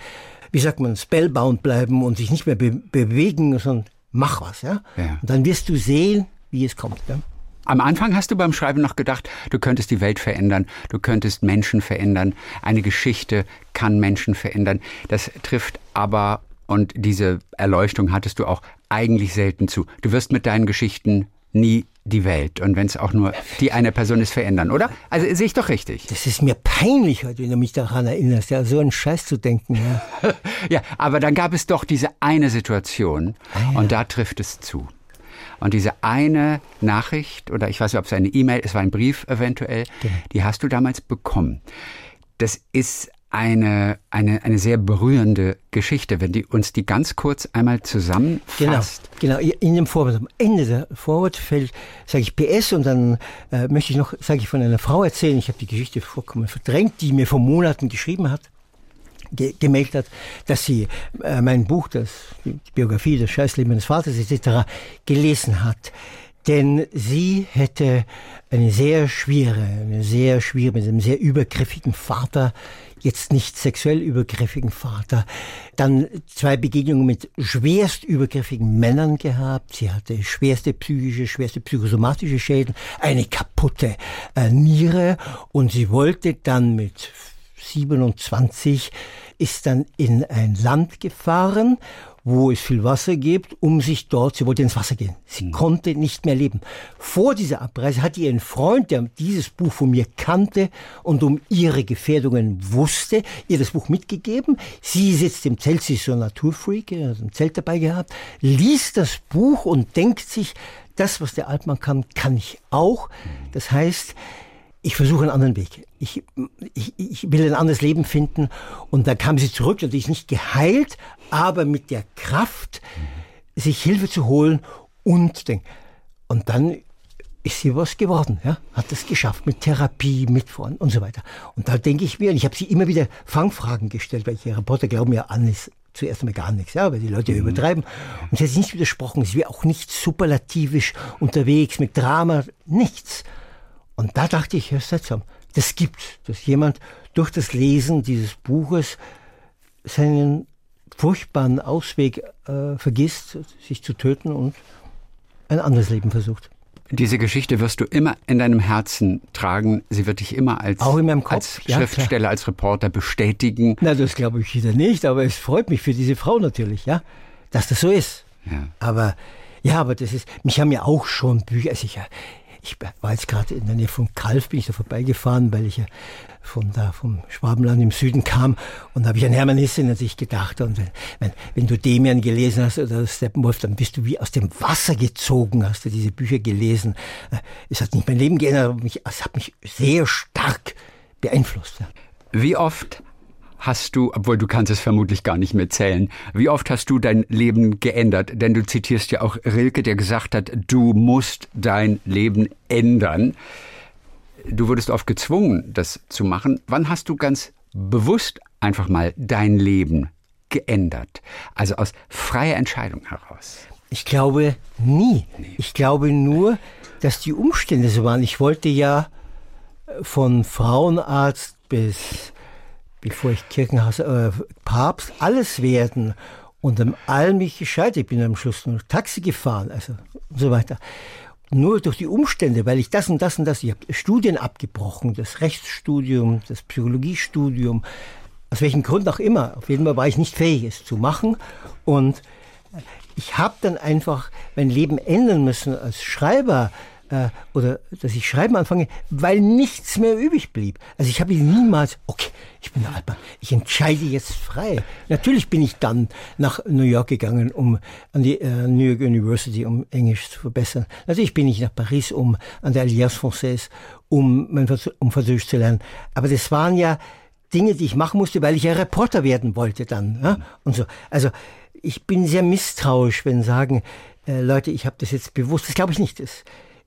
wie sagt man, spellbound bleiben und sich nicht mehr be bewegen, sondern mach was, ja? ja. Und dann wirst du sehen, wie es kommt. Ja? Am Anfang hast du beim Schreiben noch gedacht, du könntest die Welt verändern, du könntest Menschen verändern, eine Geschichte kann Menschen verändern. Das trifft aber, und diese Erleuchtung hattest du auch eigentlich selten zu. Du wirst mit deinen Geschichten nie die Welt und wenn es auch nur die eine Person ist, verändern, oder? Also sehe ich doch richtig. Das ist mir peinlich heute, wenn du mich daran erinnerst, ja, so einen Scheiß zu denken. Ja, [LAUGHS] ja aber dann gab es doch diese eine Situation ah, ja. und da trifft es zu. Und diese eine Nachricht, oder ich weiß nicht, ob es eine E-Mail, es war ein Brief eventuell, genau. die hast du damals bekommen. Das ist eine, eine, eine sehr berührende Geschichte, wenn die uns die ganz kurz einmal zusammenfasst. Genau, genau. in dem Vorwort, am Ende der Vorwort fällt, sage ich PS und dann äh, möchte ich noch, sage ich von einer Frau erzählen, ich habe die Geschichte vollkommen verdrängt, die mir vor Monaten geschrieben hat ge gemeldet hat, dass sie äh, mein Buch, das, die Biografie, das Scheißleben meines Vaters etc. gelesen hat. Denn sie hätte eine sehr schwere, eine sehr schwere, mit einem sehr übergriffigen Vater, jetzt nicht sexuell übergriffigen Vater, dann zwei Begegnungen mit schwerst übergriffigen Männern gehabt. Sie hatte schwerste psychische, schwerste psychosomatische Schäden, eine kaputte äh, Niere und sie wollte dann mit 27 ist dann in ein Land gefahren, wo es viel Wasser gibt, um sich dort, sie wollte ins Wasser gehen. Sie mhm. konnte nicht mehr leben. Vor dieser Abreise hatte ihr ein Freund, der dieses Buch von mir kannte und um ihre Gefährdungen wusste, ihr das Buch mitgegeben. Sie sitzt im Zelt, sie ist so ein Naturfreak, hat ein Zelt dabei gehabt, liest das Buch und denkt sich, das, was der Altmann kann, kann ich auch. Mhm. Das heißt, ich versuche einen anderen Weg. Ich, ich, ich will ein anderes Leben finden. Und dann kam sie zurück, und ist nicht geheilt, aber mit der Kraft, sich Hilfe zu holen und denken. Und dann ist sie was geworden, ja, hat es geschafft mit Therapie, mit vorn und so weiter. Und da denke ich mir, und ich habe sie immer wieder Fangfragen gestellt, weil die Reporter glauben ja an ist zuerst einmal gar nichts, ja, weil die Leute mhm. übertreiben. Und sie hat sich nicht widersprochen, sie wäre auch nicht superlativisch unterwegs mit Drama, nichts. Und da dachte ich, ja, seltsam, das gibt, dass jemand durch das Lesen dieses Buches seinen furchtbaren Ausweg äh, vergisst, sich zu töten und ein anderes Leben versucht. Diese Geschichte wirst du immer in deinem Herzen tragen. Sie wird dich immer als, als Schriftsteller, ja, als Reporter bestätigen. Na, das glaube ich wieder nicht, aber es freut mich für diese Frau natürlich, ja, dass das so ist. Ja. Aber ja, aber das ist, mich haben ja auch schon Bücher, also ich, Ich war jetzt gerade in der Nähe von Kalf, bin ich da vorbeigefahren, weil ich ja von da, vom Schwabenland im Süden kam. Und da habe ich an Hermann Hesse natürlich gedacht. Und wenn, wenn du Demian gelesen hast oder Steppenwolf, dann bist du wie aus dem Wasser gezogen, hast du diese Bücher gelesen. Äh, es hat nicht mein Leben geändert, aber mich, es hat mich sehr stark beeinflusst. Wie oft hast du, obwohl du kannst es vermutlich gar nicht mehr zählen, wie oft hast du dein Leben geändert? Denn du zitierst ja auch Rilke, der gesagt hat, du musst dein Leben ändern. Du wurdest oft gezwungen, das zu machen. Wann hast du ganz bewusst einfach mal dein Leben geändert? Also aus freier Entscheidung heraus? Ich glaube nie. Ich glaube nur, dass die Umstände so waren. Ich wollte ja von Frauenarzt bis bevor ich Kirchenhaus, äh, Papst, alles werden. Und am allem mich gescheitert. Ich bin am Schluss nur Taxi gefahren, also und so weiter. Nur durch die Umstände, weil ich das und das und das, ich habe Studien abgebrochen, das Rechtsstudium, das Psychologiestudium, aus welchem Grund auch immer. Auf jeden Fall war ich nicht fähig, es zu machen. Und ich habe dann einfach mein Leben ändern müssen als Schreiber äh, oder dass ich schreiben anfange, weil nichts mehr übrig blieb. Also ich habe niemals, okay, ich bin Altmann, ich entscheide jetzt frei. Natürlich bin ich dann nach New York gegangen, um an die äh, New York University, um Englisch zu verbessern. Natürlich bin ich nach Paris, um an der Alliance Française, um, mein, um Französisch zu lernen. Aber das waren ja Dinge, die ich machen musste, weil ich ja Reporter werden wollte dann. Ja? Und so. Also ich bin sehr misstrauisch, wenn sagen, äh, Leute, ich habe das jetzt bewusst, das glaube ich nicht. Das,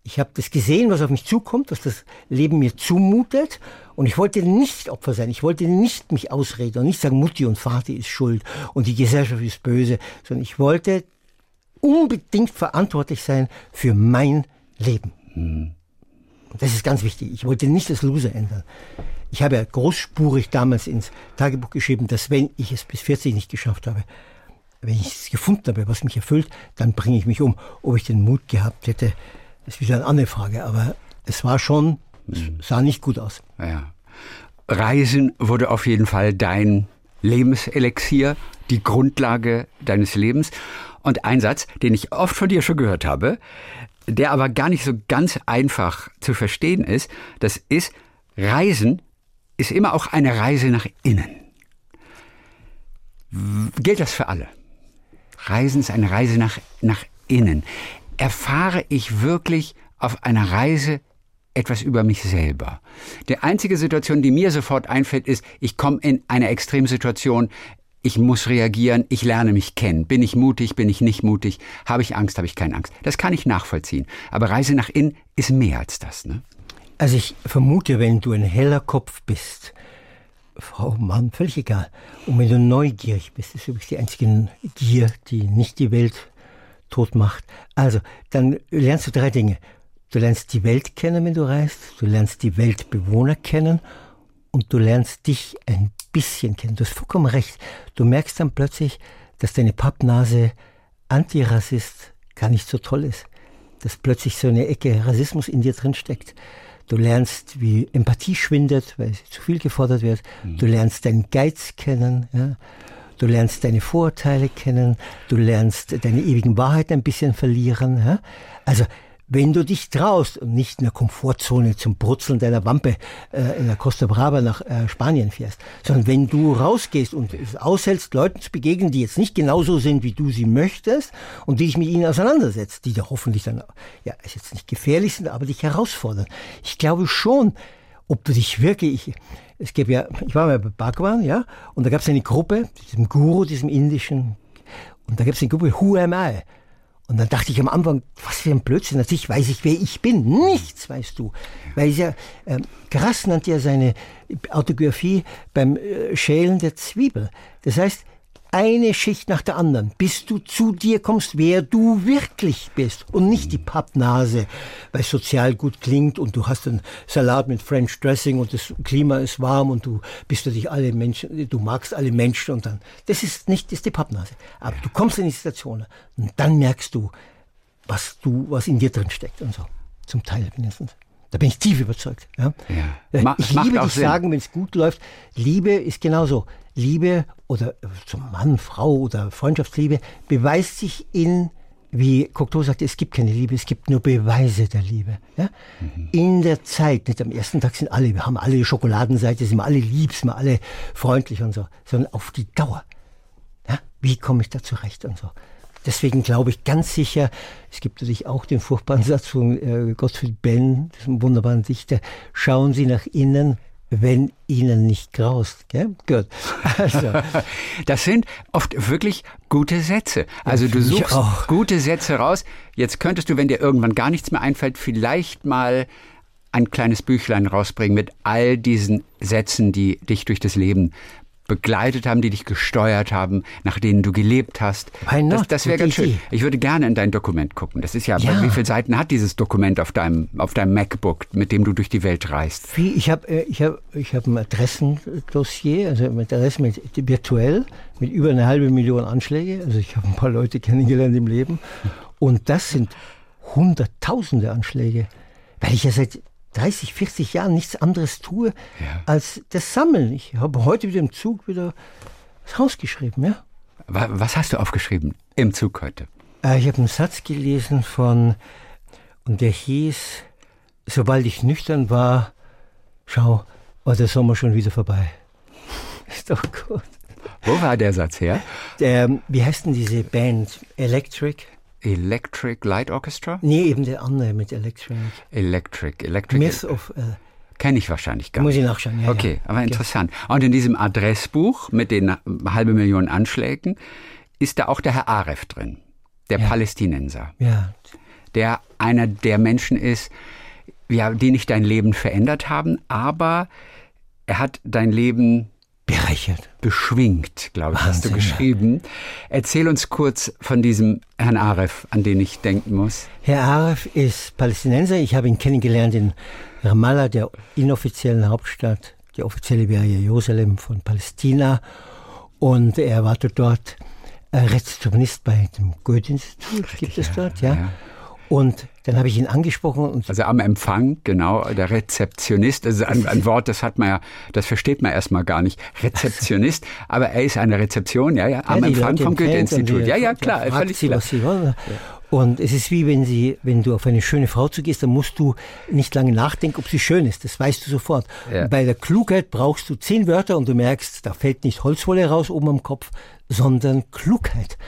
ich habe das gesehen, was auf mich zukommt, was das Leben mir zumutet. Und ich wollte nicht Opfer sein. Ich wollte nicht mich ausreden und nicht sagen, Mutti und Vater ist schuld und die Gesellschaft ist böse, sondern ich wollte unbedingt verantwortlich sein für mein Leben. Und das ist ganz wichtig. Ich wollte nicht das Loser ändern. Ich habe ja großspurig damals ins Tagebuch geschrieben, dass wenn ich es bis 40 nicht geschafft habe, wenn ich es gefunden habe, was mich erfüllt, dann bringe ich mich um. Ob ich den Mut gehabt hätte, das ist wieder eine andere Frage, aber es war schon, es sah nicht gut aus. Ja. Reisen wurde auf jeden Fall dein Lebenselixier, die Grundlage deines Lebens. Und ein Satz, den ich oft von dir schon gehört habe, der aber gar nicht so ganz einfach zu verstehen ist, das ist, Reisen ist immer auch eine Reise nach innen. Gilt das für alle? Reisen ist eine Reise nach, nach innen erfahre ich wirklich auf einer Reise etwas über mich selber. Die einzige Situation, die mir sofort einfällt, ist, ich komme in eine Extremsituation, ich muss reagieren, ich lerne mich kennen. Bin ich mutig, bin ich nicht mutig, habe ich Angst, habe ich keine Angst. Das kann ich nachvollziehen. Aber Reise nach innen ist mehr als das. Ne? Also ich vermute, wenn du ein heller Kopf bist, Frau, Mann, völlig egal. Und wenn du neugierig bist, ist übrigens die einzige Gier, die nicht die Welt tot macht. Also, dann lernst du drei Dinge. Du lernst die Welt kennen, wenn du reist, du lernst die Weltbewohner kennen und du lernst dich ein bisschen kennen. Du hast vollkommen recht. Du merkst dann plötzlich, dass deine Pappnase Antirassist gar nicht so toll ist. Dass plötzlich so eine Ecke Rassismus in dir drin steckt. Du lernst, wie Empathie schwindet, weil sie zu viel gefordert wird. Mhm. Du lernst deinen Geiz kennen. Ja. Du lernst deine Vorurteile kennen, du lernst deine ewigen Wahrheiten ein bisschen verlieren. Ja? Also wenn du dich traust und nicht in der Komfortzone zum Brutzeln deiner Wampe äh, in der Costa Brava nach äh, Spanien fährst, sondern wenn du rausgehst und es aushältst, Leuten zu begegnen, die jetzt nicht genauso sind, wie du sie möchtest und die dich mit ihnen auseinandersetzt, die dir hoffentlich dann, ja, ist jetzt nicht gefährlich sind, aber dich herausfordern. Ich glaube schon, ob du dich wirklich, es gibt ja, ich war mal bei Bhagwan, ja, und da gab es eine Gruppe, diesem Guru, diesem indischen, und da gab es eine Gruppe, Who am I? Und dann dachte ich am Anfang, was für ein Blödsinn, natürlich weiß ich, wer ich bin. Nichts weißt du. Weil ja, äh, Grass nannte ja seine Autobiografie beim äh, Schälen der Zwiebel. Das heißt, eine Schicht nach der anderen, bis du zu dir kommst, wer du wirklich bist und nicht die Pappnase, weil sozial gut klingt und du hast einen Salat mit French Dressing und das Klima ist warm und du bist natürlich alle Menschen, du magst alle Menschen und dann, das ist nicht, das ist die Pappnase. Aber du kommst in die Situation und dann merkst du, was du, was in dir drin steckt und so. Zum Teil mindestens. Da bin ich tief überzeugt. Ja. ja. Ich liebe dich sagen, wenn es gut läuft. Liebe ist genauso. Liebe oder zum Mann, Frau oder Freundschaftsliebe beweist sich in wie Cocteau sagte, es gibt keine Liebe, es gibt nur Beweise der Liebe. Ja? Mhm. In der Zeit, nicht am ersten Tag sind alle, wir haben alle die Schokoladenseite, sind wir alle lieb, sind wir alle freundlich und so, sondern auf die Dauer. Ja? Wie komme ich da zurecht und so. Deswegen glaube ich ganz sicher, es gibt natürlich auch den furchtbaren [LAUGHS] Satz von äh, Gottfried Benn, diesem wunderbaren Dichter, schauen Sie nach innen, wenn ihnen nicht graust. Gell? Gut. Also. [LAUGHS] Das sind oft wirklich gute Sätze. Also du suchst gute Sätze raus. Jetzt könntest du, wenn dir irgendwann gar nichts mehr einfällt, vielleicht mal ein kleines Büchlein rausbringen mit all diesen Sätzen, die dich durch das Leben begleitet haben, die dich gesteuert haben, nach denen du gelebt hast. Das, das wäre ganz schön. Ich würde gerne in dein Dokument gucken. Das ist ja, ja. wie viele Seiten hat dieses Dokument auf deinem, auf deinem MacBook, mit dem du durch die Welt reist? Ich habe äh, ich hab, ich hab ein Adressendossier, also mit Adressen mit, virtuell, mit über eine halbe Million Anschläge. Also ich habe ein paar Leute kennengelernt im Leben. Und das sind hunderttausende Anschläge, weil ich ja seit 30, 40 Jahren nichts anderes tue ja. als das Sammeln. Ich habe heute wieder im Zug wieder das Haus geschrieben, ja. Was hast du aufgeschrieben im Zug heute? Äh, ich habe einen Satz gelesen von, und der hieß, sobald ich nüchtern war, schau, war der Sommer schon wieder vorbei. [LAUGHS] Ist doch gut. Wo war der Satz her? Der, wie heißt denn diese Band? Electric? Electric Light Orchestra? Nee, eben der andere mit Electric. Electric, Electric. Myth of. Äh, Kenne ich wahrscheinlich gar nicht. Muss ich nachschauen, ja. Okay, aber interessant. Und in diesem Adressbuch mit den halbe Million Anschlägen ist da auch der Herr Aref drin, der ja. Palästinenser. Ja. Der einer der Menschen ist, ja, die nicht dein Leben verändert haben, aber er hat dein Leben bereichert. Beschwingt, glaube ich, hast du geschrieben. Erzähl uns kurz von diesem Herrn Aref, an den ich denken muss. Herr Aref ist Palästinenser. Ich habe ihn kennengelernt in Ramallah, der inoffiziellen Hauptstadt. Die offizielle wäre Jerusalem von Palästina. Und er war dort Rezeptionist bei dem Goethe-Institut, gibt es dort, ja. ja. Und dann habe ich ihn angesprochen. Und also am Empfang, genau, der Rezeptionist, das ist ein, ein, [LAUGHS] Wort, das hat man ja, das versteht man erstmal gar nicht. Rezeptionist, aber er ist eine Rezeption, ja, ja, am ja, Empfang vom Goethe-Institut. Ja, ja, klar, völlig sie, klar. Was sie wollen. Und es ist wie wenn sie, wenn du auf eine schöne Frau zugehst, dann musst du nicht lange nachdenken, ob sie schön ist. Das weißt du sofort. Ja. Bei der Klugheit brauchst du zehn Wörter und du merkst, da fällt nicht Holzwolle raus oben am Kopf, sondern Klugheit.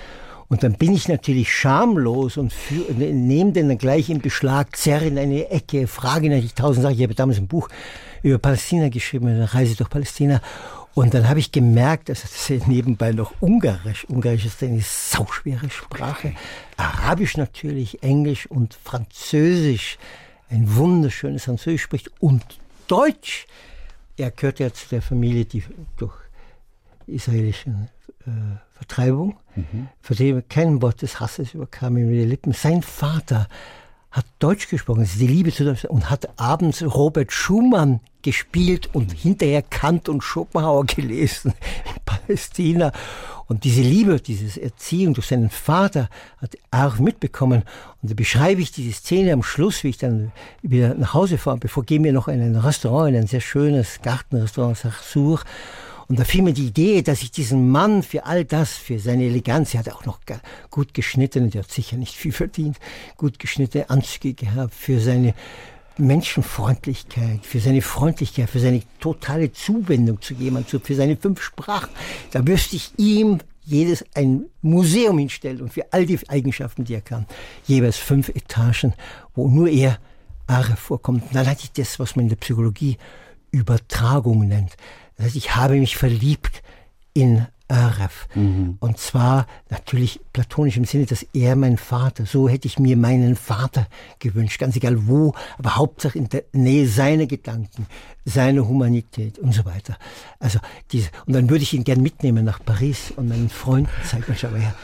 Und dann bin ich natürlich schamlos und nehme den dann gleich in Beschlag, zerre in eine Ecke, frage natürlich tausend Sachen. Ich habe damals ein Buch über Palästina geschrieben, eine Reise durch Palästina. Und dann habe ich gemerkt, dass das nebenbei noch Ungarisch. Ungarisch ist eine sauschwere Sprache. Arabisch natürlich, Englisch und Französisch. Ein wunderschönes Französisch spricht und Deutsch. Er gehört ja zu der Familie, die durch israelischen äh, Vertreibung, mhm. von dem kein Wort des Hasses überkam ihm die Lippen. Sein Vater hat Deutsch gesprochen, das ist die Liebe zu Deutschland, und hat abends Robert Schumann gespielt und hinterher Kant und Schopenhauer gelesen [LAUGHS] in Palästina. Und diese Liebe, diese Erziehung durch seinen Vater hat er auch mitbekommen. Und da beschreibe ich diese Szene am Schluss, wie ich dann wieder nach Hause fahre. Bevor gehen wir noch in ein Restaurant, in ein sehr schönes Gartenrestaurant, Sarsur. Und da fiel mir die Idee, dass ich diesen Mann für all das, für seine Eleganz, er hat auch noch gut geschnittene, der hat sicher nicht viel verdient, gut geschnittene Anzüge gehabt, für seine Menschenfreundlichkeit, für seine Freundlichkeit, für seine totale Zuwendung zu jemandem, für seine fünf Sprachen. Da müsste ich ihm jedes ein Museum hinstellen und für all die Eigenschaften, die er kann, jeweils fünf Etagen, wo nur er Are vorkommt. Und dann hatte ich das, was man in der Psychologie Übertragung nennt. Das heißt, ich habe mich verliebt in Aref. Mhm. Und zwar natürlich platonisch im Sinne, dass er mein Vater, so hätte ich mir meinen Vater gewünscht, ganz egal wo, aber Hauptsache in der Nähe seiner Gedanken, seiner Humanität und so weiter. Also diese, und dann würde ich ihn gern mitnehmen nach Paris und meinen Freunden zeigen, schau mal her,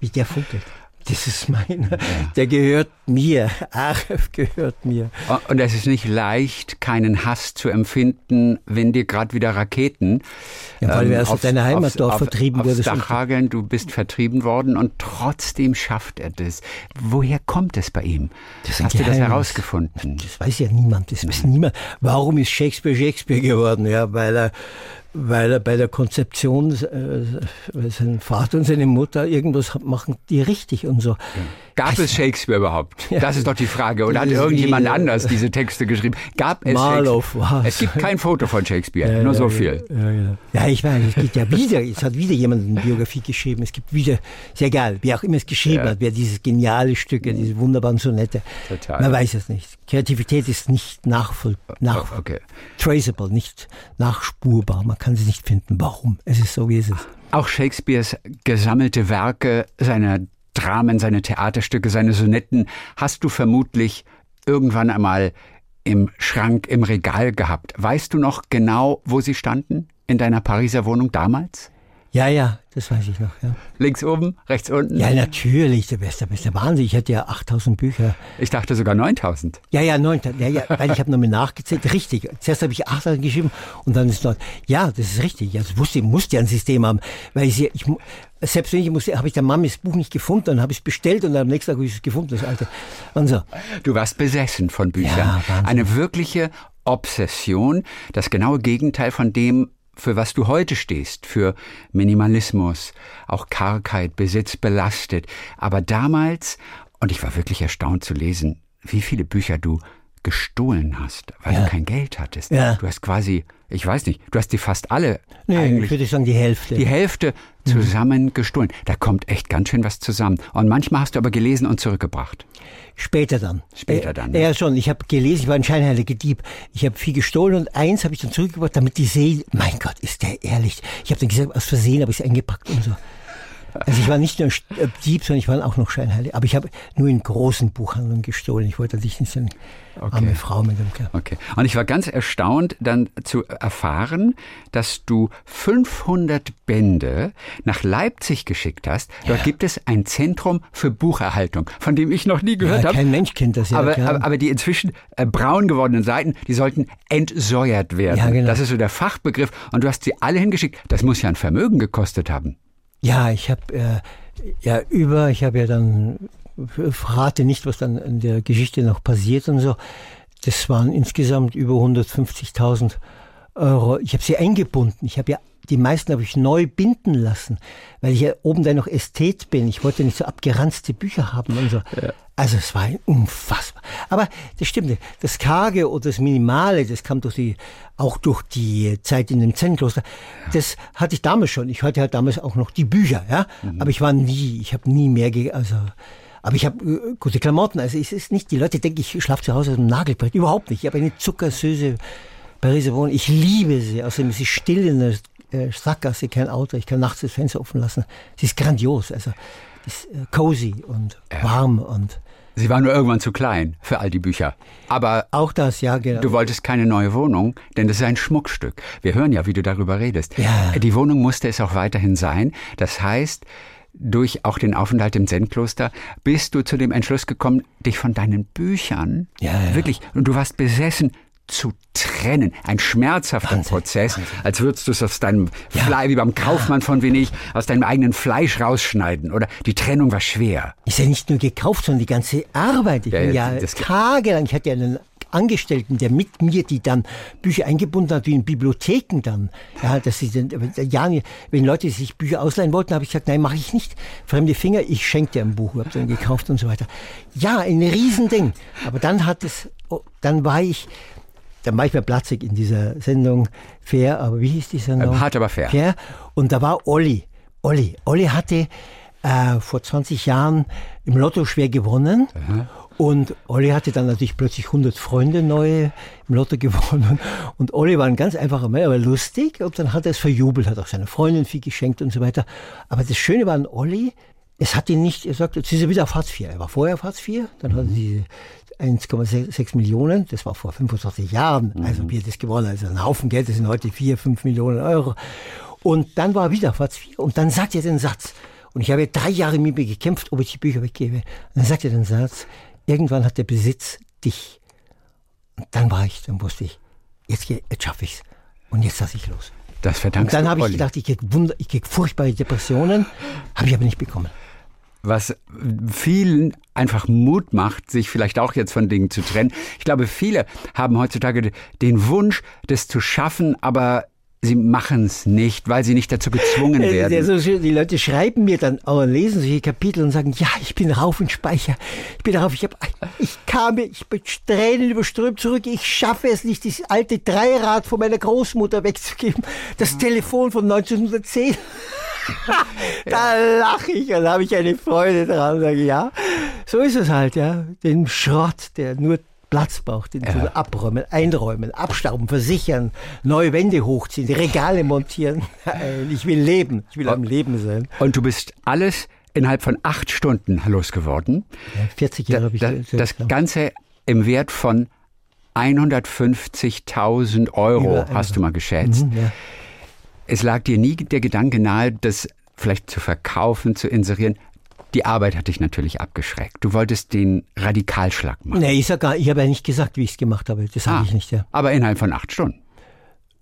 wie der funkelt. Das ist meiner. Ja. Der gehört mir. Aref gehört mir. Und es ist nicht leicht, keinen Hass zu empfinden, wenn dir gerade wieder Raketen ja, weil ähm, wir aus deiner Heimatdorf vertrieben wurden. Dachhageln, du bist vertrieben worden und trotzdem schafft er das. Woher kommt es bei ihm? Das Hast du das herausgefunden? Das weiß ja niemand. Das weiß niemand. Warum ist Shakespeare Shakespeare geworden? Ja, weil er weil er bei der Konzeption, äh, sein Vater und seine Mutter irgendwas machen die richtig und so. Ja. Gab es Shakespeare überhaupt? Das ist doch die Frage. Oder hat irgendjemand anders diese Texte geschrieben? Gab es Marlow Shakespeare? Es gibt kein Foto von Shakespeare, ja, nur so viel. Ja, ich meine, es gibt ja [LAUGHS] wieder, es hat wieder jemand eine Biografie geschrieben. Es gibt wieder, ist ja egal, wer auch immer es geschrieben hat, wer dieses geniale Stücke, diese wunderbaren Sonette. Total. Man weiß es nicht. Kreativität ist nicht nachvoll, nach, oh, okay. traceable, nicht nachspurbar. Man kann sie nicht finden. Warum? Es ist so, wie es ist. Auch Shakespeares gesammelte Werke, seine Dramen, seine Theaterstücke, seine Sonetten hast du vermutlich irgendwann einmal im Schrank, im Regal gehabt. Weißt du noch genau, wo sie standen in deiner Pariser Wohnung damals? Ja, ja, das weiß ich noch. Ja. Links oben, rechts unten? Ja, natürlich, der beste, beste Wahnsinn. Ich hatte ja 8000 Bücher. Ich dachte sogar 9000. Ja, ja, 9000. Ja, ja, weil ich habe nochmal nachgezählt. Richtig. Zuerst habe ich 8000 geschrieben und dann ist noch. Ja, das ist richtig. Ja, das wusste ich, musste ja ein System haben. Weil ich, ich selbst wenn ich musste, habe ich der Mama das Buch nicht gefunden, dann habe ich es bestellt und am nächsten Tag habe ich es gefunden, das alte. Und so. Du warst besessen von Büchern. Ja, Eine wirkliche Obsession, das genaue Gegenteil von dem, für was du heute stehst, für Minimalismus, auch Kargheit, Besitz belastet. Aber damals, und ich war wirklich erstaunt zu lesen, wie viele Bücher du gestohlen hast, weil ja. du kein Geld hattest. Ja. Du hast quasi, ich weiß nicht, du hast die fast alle. Nee, eigentlich, ich würde sagen die Hälfte. Die Hälfte mhm. zusammen gestohlen. Da kommt echt ganz schön was zusammen. Und manchmal hast du aber gelesen und zurückgebracht. Später dann. Später dann. Ja, ja schon. Ich habe gelesen, ich war ein scheinheiliger Dieb. Ich habe viel gestohlen und eins habe ich dann zurückgebracht, damit die Seele, mein Gott, ist der ehrlich. Ich habe dann gesagt, aus Versehen habe ich es eingepackt und so. Also ich war nicht nur äh, Dieb, sondern ich war auch noch scheinheilig. Aber ich habe nur in großen Buchhandlungen gestohlen. Ich wollte nicht so eine okay. arme Frau mit dem Kerl. Okay. Und ich war ganz erstaunt, dann zu erfahren, dass du 500 Bände nach Leipzig geschickt hast. Dort ja. gibt es ein Zentrum für Bucherhaltung, von dem ich noch nie gehört ja, habe. Kein Mensch kennt das ja. Aber, aber, aber, die inzwischen äh, braun gewordenen Seiten, die sollten entsäuert werden. Ja, genau. Das ist so der Fachbegriff. Und du hast sie alle hingeschickt. Das muss ja ein Vermögen gekostet haben. Ja, ich habe äh, ja über, ich habe ja dann, verrate nicht, was dann in der Geschichte noch passiert und so. Das waren insgesamt über 150.000 Euro. Ich habe sie eingebunden. Ich habe ja die meisten habe ich neu binden lassen, weil ich ja oben dann noch Ästhet bin. Ich wollte nicht so abgeranzte Bücher haben und so. Ja. Also es war unfassbar. Aber das stimmt. Das Karge oder das Minimale, das kam durch die, auch durch die Zeit in dem Zen-Kloster. Das hatte ich damals schon. Ich hatte halt damals auch noch die Bücher, ja. Mhm. Aber ich war nie, ich habe nie mehr, also aber ich habe äh, gute Klamotten. Also es ist nicht, die Leute denken, ich schlafe zu Hause aus dem Nagelbrett. Überhaupt nicht. Ich habe eine zuckersüße Pariser Wohnung. Ich liebe sie. Außerdem ist sie still in der äh, Sackgasse, kein Auto. Ich kann nachts das Fenster offen lassen. Sie ist grandios. Also ist äh, cozy und ja. warm und Sie war nur irgendwann zu klein für all die Bücher. Aber auch das, ja, genau. Du wolltest keine neue Wohnung, denn das ist ein Schmuckstück. Wir hören ja, wie du darüber redest. Ja. Die Wohnung musste es auch weiterhin sein. Das heißt, durch auch den Aufenthalt im Zen-Kloster bist du zu dem Entschluss gekommen, dich von deinen Büchern ja, ja. wirklich, und du warst besessen, zu trennen. Ein schmerzhafter Wahnsinn, Prozess, Wahnsinn. als würdest du es aus deinem ja. Fleisch, wie beim Kaufmann von Venedig, aus deinem eigenen Fleisch rausschneiden. Oder die Trennung war schwer. Ist ja nicht nur gekauft, sondern die ganze Arbeit. Ich ja, bin ja tagelang, ich hatte einen Angestellten, der mit mir die dann Bücher eingebunden hat, wie in Bibliotheken dann. Ja, dass sie dann, ja, wenn Leute sich Bücher ausleihen wollten, habe ich gesagt, nein, mache ich nicht. Fremde Finger, ich schenke dir ein Buch, habe dann gekauft und so weiter. Ja, ein Riesending. Aber dann hat es, oh, dann war ich, ich mir platzig in dieser Sendung Fair, aber wie hieß die Sendung? Hart, aber fair. fair. Und da war Olli. Olli. Olli hatte äh, vor 20 Jahren im Lotto schwer gewonnen. Aha. Und Olli hatte dann natürlich plötzlich 100 Freunde neue im Lotto [LAUGHS] gewonnen. Und Olli war ein ganz einfacher Mann, aber lustig. Und dann hat er es verjubelt, hat auch seiner Freundin viel geschenkt und so weiter. Aber das Schöne war an Olli, es hat ihn nicht, er sagt, jetzt ist er wieder auf Hartz IV. Er war vorher auf Hartz IV, dann hat er diese 1,6 Millionen, das war vor 25 Jahren, mhm. also wie er das gewonnen also ein Haufen Geld, das sind heute 4, 5 Millionen Euro. Und dann war er wieder Hartz IV und dann sagt er den Satz, und ich habe drei Jahre mit mir gekämpft, ob ich die Bücher weggebe. Und dann sagt er den Satz, irgendwann hat der Besitz dich. Und dann war ich, dann wusste ich, jetzt, jetzt schaffe ich's. Und jetzt lasse ich los. Das verdankst Und dann habe ich gedacht, ich kriege krieg furchtbare Depressionen, habe ich aber nicht bekommen was vielen einfach Mut macht, sich vielleicht auch jetzt von Dingen zu trennen. Ich glaube, viele haben heutzutage den Wunsch, das zu schaffen, aber sie machen es nicht, weil sie nicht dazu gezwungen [LAUGHS] werden. der so schön, die Leute schreiben mir dann, auch lesen solche Kapitel und sagen, ja, ich bin rauf und Speicher. Ich bin rauf, ich hab, ich kam, ich bin Tränen überströmt zurück. Ich schaffe es nicht, das alte Dreirad von meiner Großmutter wegzugeben. Das Telefon von 1910. [LAUGHS] da lache ich und habe ich eine Freude dran und sage, ja, so ist es halt, ja. Den Schrott, der nur Platz braucht, den ja. abräumen, einräumen, abstauben, versichern, neue Wände hochziehen, die Regale montieren. [LAUGHS] Ich will leben, ich will am Leben sein. Und du bist alles innerhalb von acht Stunden losgeworden. Ja, 40 Jahre habe ich da, Das Ganze im Wert von 150.000 Euro, hast du mal geschätzt. Mhm, ja. Es lag dir nie der Gedanke nahe, das vielleicht zu verkaufen, zu inserieren. Die Arbeit hat dich natürlich abgeschreckt. Du wolltest den Radikalschlag machen. Nee, ich, sag gar, ich habe ja nicht gesagt, wie ich es gemacht habe. Das Ah, ich nicht. Ja. Aber innerhalb von acht Stunden.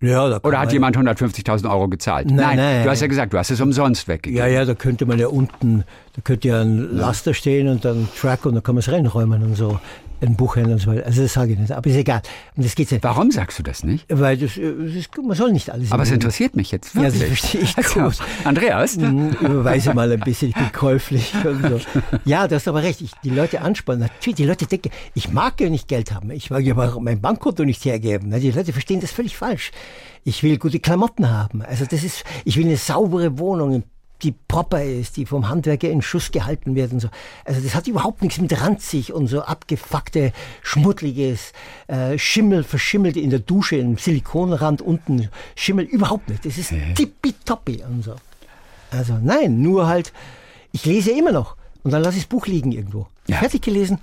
Ja, da Oder hat man- jemand 150.000 Euro gezahlt? Nein, nein. du hast ja gesagt, du hast es umsonst weggegeben. Ja, ja, da könnte man ja unten, da könnte ja ein Laster stehen und dann ein Truck und dann kann man es reinräumen und so. Ein Buchhändler und so weiter. Also das sage ich nicht. Aber ist egal. Und das geht's nicht. Warum sagst du das nicht? Weil das, äh, das man soll nicht alles. Aber es interessiert mich jetzt Ja, wirklich. das verstehe ich Also, gut. Andreas? Mhm, Überweise mal ein bisschen, ich bin käuflich und so. Ja, du hast aber recht. Ich, die Leute anspannen. Natürlich, die Leute denken, ich mag ja nicht Geld haben. Ich mag ja mein Bankkonto nicht hergeben. Die Leute verstehen das völlig falsch. Ich will gute Klamotten haben. Also das ist, ich will eine saubere Wohnung, die proper ist, die vom Handwerker in Schuss gehalten wird und so. Also das hat überhaupt nichts mit ranzig und so abgefuckte, schmuddeliges, äh, Schimmel, verschimmelt in der Dusche, im Silikonrand unten, Schimmel, überhaupt nicht. Das ist tippitoppi und so. Also nein, nur halt, ich lese immer noch und dann lasse ich das Buch liegen irgendwo. Ja. Fertig gelesen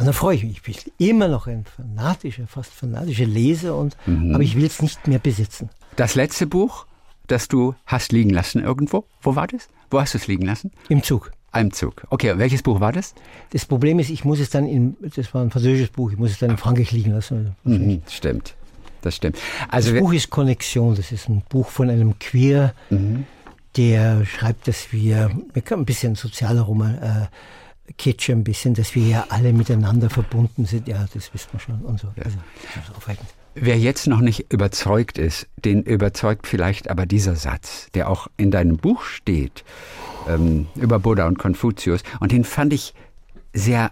und dann freue ich mich. Ich bin immer noch ein fanatischer, fast fanatischer Leser, und, aber ich will es nicht mehr besitzen. Das letzte Buch, das du hast liegen lassen irgendwo, wo war das? Wo hast du es liegen lassen? Im Zug. Einem Zug. Okay, welches Buch war das? Das Problem ist, ich muss es dann in, das war ein französisches Buch, ich muss es dann in Frankreich liegen lassen. Mhm, stimmt. Das stimmt. Also Das Buch ist Connexion, das ist ein Buch von einem Queer, der schreibt, dass wir, ein bisschen sozialer Roman, äh, Kitsch ein bisschen, dass wir ja alle miteinander verbunden sind. Ja, das wissen wir schon und so. Also, das ist aufregend. wer jetzt noch nicht überzeugt ist, den überzeugt vielleicht aber dieser Satz, der auch in deinem Buch steht, ähm, über Buddha und Konfuzius. Und den fand ich sehr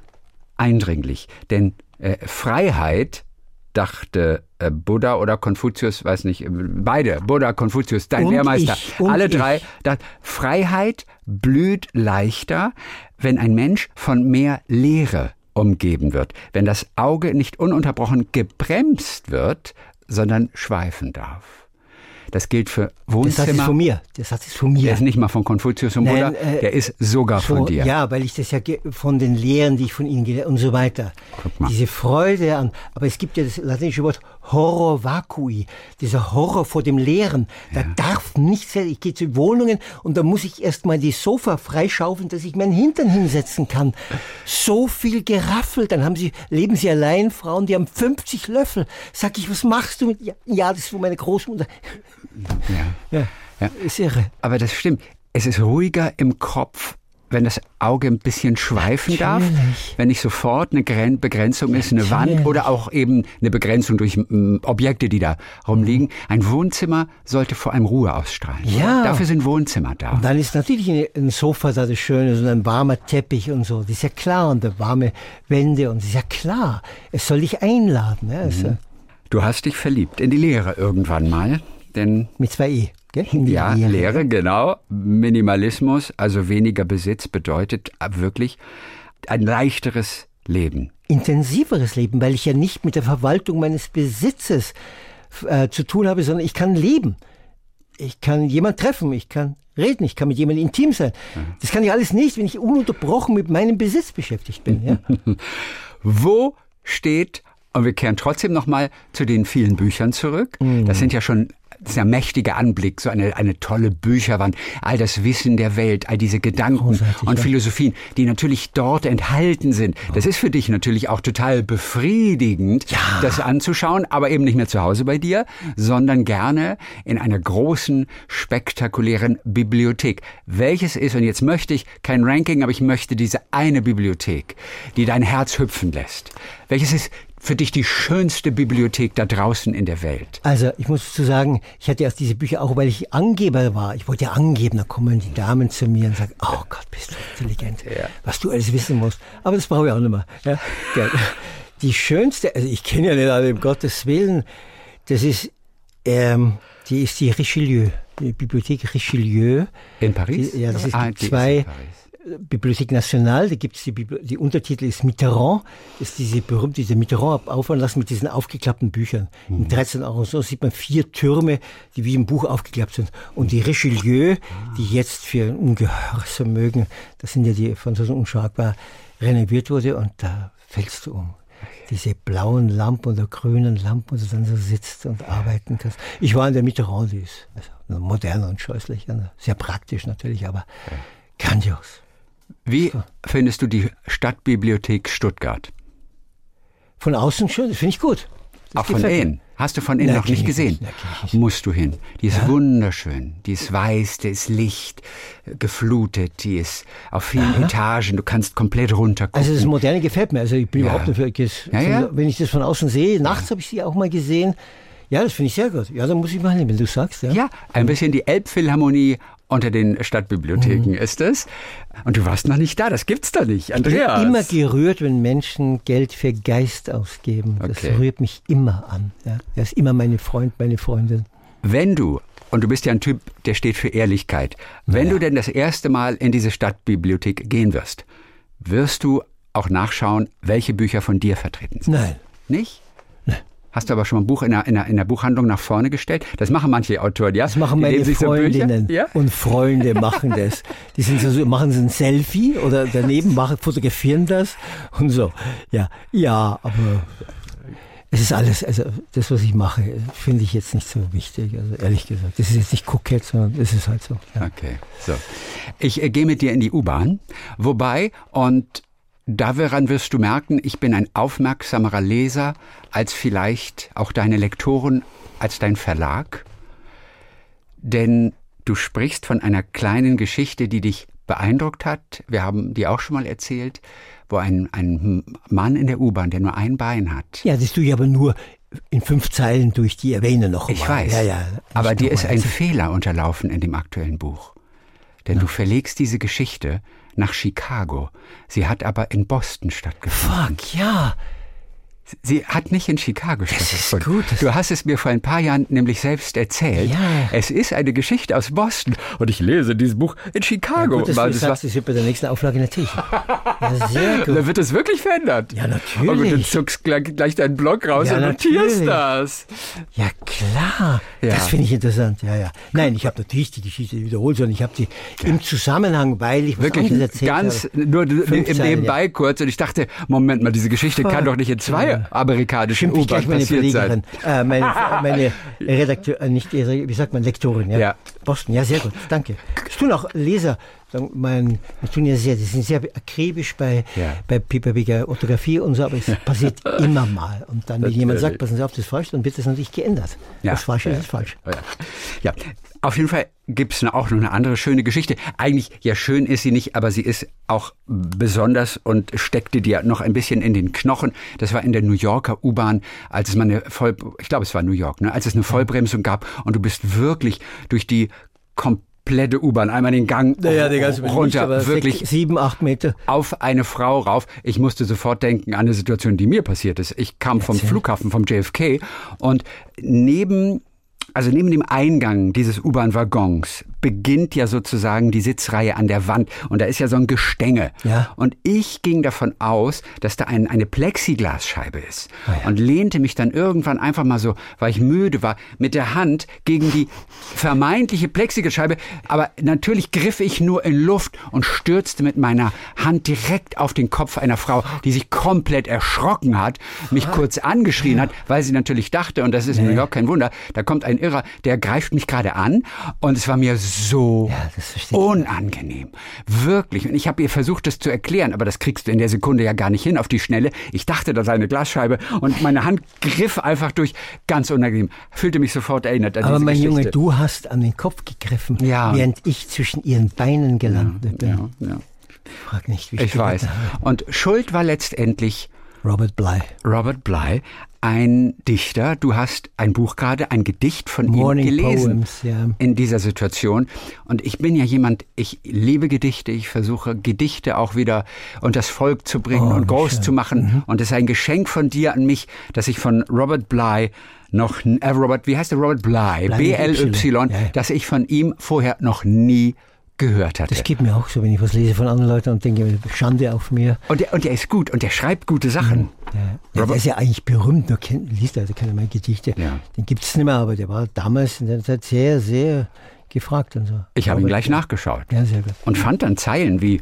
eindringlich. Denn äh, Freiheit, dachte äh, Buddha oder Konfuzius, weiß nicht, äh, beide, Buddha, Konfuzius, dein Und Lehrmeister, ich, alle drei, ich. da, Freiheit blüht leichter, wenn ein Mensch von mehr Leere umgeben wird, wenn das Auge nicht ununterbrochen gebremst wird, sondern schweifen darf. Das gilt für Der Satz ist Wohnzimmer. von mir. Der Satz ist von mir. Der ist nicht mal von Konfuzius und Buddha, äh, der ist sogar von So, dir. Ja, weil ich das ja von den Lehren, die ich von ihnen gelernt und so weiter. Guck mal. Diese Freude an, aber es gibt ja das latinische Wort Horror vacui, dieser Horror vor dem Leeren. Da darf nichts sein. Ich gehe zu Wohnungen und da muss ich erst mal die Sofa freischaufeln, dass ich meinen Hintern hinsetzen kann. So viel Geraffel. Dann haben sie, leben sie allein, Frauen, die haben 50 Löffel. Sag ich, was machst du mit, ja, ja das ist von meiner Großmutter. Ja. Ja, Ja. ist irre. Aber das stimmt. Es ist ruhiger im Kopf, wenn das Auge ein bisschen schweifen darf, Natürlich. wenn nicht sofort eine Gren Begrenzung ist, eine Wand oder auch eben eine Begrenzung durch Objekte, die da rumliegen. Ein Wohnzimmer sollte vor allem Ruhe ausstrahlen. Ja. Dafür sind Wohnzimmer da. Und dann ist natürlich ein- Sofa da das Schöne und ein warmer Teppich und so. Das ist ja klar. Und warme Wände und das ist ja klar. Es soll dich einladen. Ja? Also Du hast dich verliebt in die Lehre irgendwann mal, denn mit zwei E. Gell? Ja, Lehre. Lehre, genau. Minimalismus, also weniger Besitz, bedeutet wirklich ein leichteres Leben. Intensiveres Leben, weil ich ja nicht mit der Verwaltung meines Besitzes äh, zu tun habe, sondern ich kann leben. Ich kann jemand treffen, ich kann reden, ich kann mit jemandem intim sein. Das kann ich alles nicht, wenn ich ununterbrochen mit meinem Besitz beschäftigt bin. Ja? [LAUGHS] Wo steht, und wir kehren trotzdem nochmal zu den vielen Büchern zurück. Mhm. Das sind ja schon das ist ja ein mächtiger Anblick, so eine, eine tolle Bücherwand, all das Wissen der Welt, all diese Gedanken Großartig, und ja. Philosophien, die natürlich dort enthalten sind. Das ist für dich natürlich auch total befriedigend, das anzuschauen, aber eben nicht mehr zu Hause bei dir, sondern gerne in einer großen, spektakulären Bibliothek. Welches ist, und jetzt möchte ich kein Ranking, aber ich möchte diese eine Bibliothek, die dein Herz hüpfen lässt. Welches ist für dich die schönste Bibliothek da draußen in der Welt? Also ich muss dazu sagen, ich hatte erst diese Bücher auch, weil ich Angeber war. Ich wollte ja angeben, da kommen die Damen zu mir und sagen, oh Gott, bist du intelligent, ja. was du alles wissen musst. Aber das brauche ich auch nicht mehr. Ja, die schönste, also ich kenne ja nicht alle, um Gottes Willen, das ist, ähm, die ist die Richelieu, die Bibliothek Richelieu. In Paris? Die, ja, das ist ah, die zwei Bibliothek Nationale, da gibt es die, die Untertitel ist Mitterrand, ist diese berühmte, diese Mitterrand aufhören lassen mit diesen aufgeklappten Büchern. Mhm. Im 13. Arrondissement sieht man vier Türme, die wie im Buch aufgeklappt sind. Und die Richelieu, die jetzt für ein ungeheures Vermögen, das sind ja die Franzosen unschlagbar, renoviert wurde und da fällst du um diese blauen Lampen oder grünen Lampen, wo du dann so sitzt und arbeiten kannst. Ich war in der Mitterrand, die ist also modern und scheußlich, sehr praktisch natürlich, aber grandios. Wie findest du die Stadtbibliothek Stuttgart? Von außen schön, das finde ich gut. Das Auch von innen? Hast du von innen noch nicht gesehen? Nicht. Musst du hin. Die ist ja? wunderschön. Die ist weiß, die ist Licht, geflutet, die ist auf vielen Aha. Etagen. Du kannst komplett runtergucken. Also das Moderne gefällt mir. Also ich bin ja. überhaupt nicht für, ja, wenn ich das von außen sehe. Nachts habe ich sie auch mal gesehen. Ja, das finde ich sehr gut. Ja, dann muss ich mal hin, wenn du sagst. Ja, ja ein bisschen die Elbphilharmonie unter den Stadtbibliotheken mhm. ist es. Und du warst noch nicht da, das gibt's doch nicht, Andreas. Ich bin immer gerührt, wenn Menschen Geld für Geist ausgeben. Das okay. rührt mich immer an. Ja. Er ist immer meine Freund, meine Freundin. Wenn du, und du bist ja ein Typ, der steht für Ehrlichkeit, wenn ja. du denn das erste Mal in diese Stadtbibliothek gehen wirst, wirst du auch nachschauen, welche Bücher von dir vertreten sind? Nein. Nicht? Hast du aber schon mal ein Buch in der, in der, in der Buchhandlung nach vorne gestellt? Das machen manche Autoren, ja? Das machen meine Freundinnen so ja? und Freunde [LAUGHS] machen das. Die sind so, machen so ein Selfie oder daneben machen, fotografieren das und so. Ja, ja, aber es ist alles, also das, was ich mache, finde ich jetzt nicht so wichtig. Also ehrlich gesagt, das ist jetzt nicht kokett, sondern es ist halt so. Ja. Okay, so. Ich äh, gehe mit dir in die U-Bahn, wobei und Daran wirst du merken, ich bin ein aufmerksamerer Leser als vielleicht auch deine Lektoren, als dein Verlag. Denn du sprichst von einer kleinen Geschichte, die dich beeindruckt hat. Wir haben die auch schon mal erzählt, wo ein, ein Mann in der U-Bahn, der nur ein Bein hat. Ja, das tue ich aber nur in fünf Zeilen durch die erwähne noch. Ich mal. weiß. Ja, ja, aber dir ist ein Fehler unterlaufen in dem aktuellen Buch. Denn ja. du verlegst diese Geschichte nach Chicago. Sie hat aber in Boston stattgefunden. Fuck, ja. Sie hat nicht in Chicago stattgefunden. Du hast es mir vor ein paar Jahren nämlich selbst erzählt. Ja. Es ist eine Geschichte aus Boston und ich lese dieses Buch in Chicago. Ja, gut, dass du das sagst, das wird bei der nächsten Auflage natürlich. Ja, sehr gut. Da wird es wirklich verändert. Ja, natürlich. Und du zuckst gleich, gleich deinen Blog raus ja, und notierst das. Ja, klar. Ja. Das finde ich interessant. Ja, ja. Nein, ich habe natürlich die Geschichte wiederholt, sondern ich habe sie im Zusammenhang, weil ich was wirklich erzählt ganz habe. nur nebenbei kurz und ich dachte, Moment mal, diese Geschichte kann doch nicht in zwei amerikanischen U-Bahn passiert sein. Äh, meine, [LAUGHS] meine Redakteur, äh, nicht, wie sagt man, Lektorin, ja? ja. Boston, ja, sehr gut, danke. Es tun auch Leser, mein, wir tun ja sehr, die sind sehr akribisch bei, ja. bei, bei Orthographie und so, aber es passiert immer mal. Und dann, wenn jemand sagt, passen Sie auf, das ist falsch, dann wird das natürlich geändert. Ja. Das Falsche ist falsch. Ja. ja, auf jeden Fall gibt es auch noch eine andere schöne Geschichte. Eigentlich, ja, schön ist sie nicht, aber sie ist auch besonders und steckte dir noch ein bisschen in den Knochen. Das war in der New Yorker U-Bahn, als es mal eine Voll, ich glaube, es war New York, ne, als es eine Vollbremsung gab und du bist wirklich durch die komplette U-Bahn, einmal den Gang naja, die ganze runter, nicht, wirklich sieben, acht Meter. auf eine Frau rauf. Ich musste sofort denken an eine Situation, die mir passiert ist. Ich kam vom Flughafen, vom JFK und neben also neben dem Eingang dieses U-Bahn-Waggons beginnt ja sozusagen die Sitzreihe an der Wand und da ist ja so ein Gestänge. Ja. Und ich ging davon aus, dass da ein, eine Plexiglasscheibe ist oh ja. und lehnte mich dann irgendwann einfach mal so, weil ich müde war, mit der Hand gegen die vermeintliche Plexiglasscheibe. Aber natürlich griff ich nur in Luft und stürzte mit meiner Hand direkt auf den Kopf einer Frau, die sich komplett erschrocken hat, mich ah. kurz angeschrien ja. hat, weil sie natürlich dachte, und das ist in New York kein Wunder, da kommt ein Irrer, der greift mich gerade an und es war mir so ja, unangenehm. Wirklich. Und ich habe ihr versucht, das zu erklären, aber das kriegst du in der Sekunde ja gar nicht hin auf die Schnelle. Ich dachte, da sei eine Glasscheibe und meine Hand griff einfach durch. Ganz unangenehm. Fühlte mich sofort erinnert an Aber mein Geschichte. Junge, du hast an den Kopf gegriffen, ja. während ich zwischen ihren Beinen gelandet bin. Ja, ja. Frag nicht, wie ich weiß. Und Schuld war letztendlich Robert Bly. Robert Bly, ein Dichter. Du hast ein Buch gerade, ein Gedicht von Morning ihm gelesen Poems, ja. in dieser Situation. Und ich bin ja jemand, ich liebe Gedichte. Ich versuche Gedichte auch wieder unters Volk zu bringen Oh, und groß schön. zu machen. Und es ist ein Geschenk von dir an mich, dass ich von Robert Bly noch, äh, Robert, wie heißt der Robert Bly? Bly mit B-L-Y, Y. Dass ich von ihm vorher noch nie gehört hatte. Das geht mir auch so, wenn ich was lese von anderen Leuten und denke, Schande auf mir. Und der, und der ist gut und der schreibt gute Sachen. Ja, ja, der ist ja eigentlich berühmt, nur kennt, liest also keiner mehr Gedichte. Ja. Den gibt es nicht mehr, aber der war damals in der Zeit sehr, sehr gefragt und so. Ich habe ihn gleich nachgeschaut. Ja, sehr gut. und fand dann Zeilen wie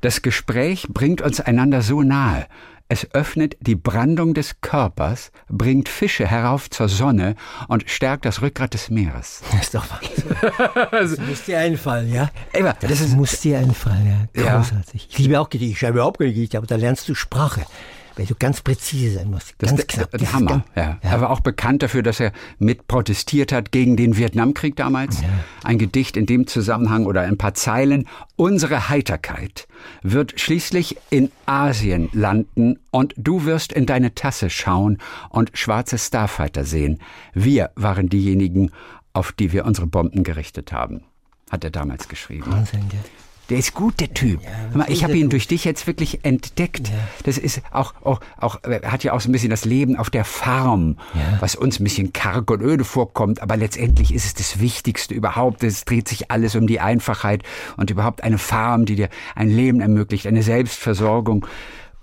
Das Gespräch bringt uns einander so nahe. Es öffnet die Brandung des Körpers, bringt Fische herauf zur Sonne und stärkt das Rückgrat des Meeres. [LAUGHS] Das ist doch was. Das muss dir einfallen, ja? Eva, Das, das ist muss dir einfallen, ja. Ja. Großartig. Ich liebe auch Gedichte, ich schreibe überhaupt keine Gedichte, aber da lernst du Sprache, weil du ganz präzise sein musst. Das ganz ist knapp. ist Hammer. ganz- Ja. Er war auch bekannt dafür, dass er mit protestiert hat gegen den Vietnamkrieg damals. Ein Gedicht in dem Zusammenhang oder ein paar Zeilen. Unsere Heiterkeit wird schließlich in Asien landen und du wirst in deine Tasse schauen und schwarze Starfighter sehen. Wir waren diejenigen, auf die wir unsere Bomben gerichtet haben. Hat er damals geschrieben. Wahnsinn, gell? Der ist gut, der Typ. Mal, ich habe ihn gut. durch dich jetzt wirklich entdeckt. Das ist auch, auch, auch, er hat ja auch so ein bisschen das Leben auf der Farm, Ja. was uns ein bisschen karg und öde vorkommt, aber letztendlich ist es das Wichtigste überhaupt. Es dreht sich alles um die Einfachheit und überhaupt eine Farm, die dir ein Leben ermöglicht, eine Selbstversorgung.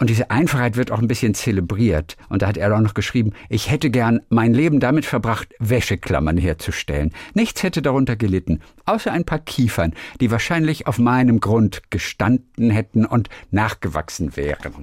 Und diese Einfachheit wird auch ein bisschen zelebriert. Und da hat er auch noch geschrieben, ich hätte gern mein Leben damit verbracht, Wäscheklammern herzustellen. Nichts hätte darunter gelitten, außer ein paar Kiefern, die wahrscheinlich auf meinem Grund gestanden hätten und nachgewachsen wären.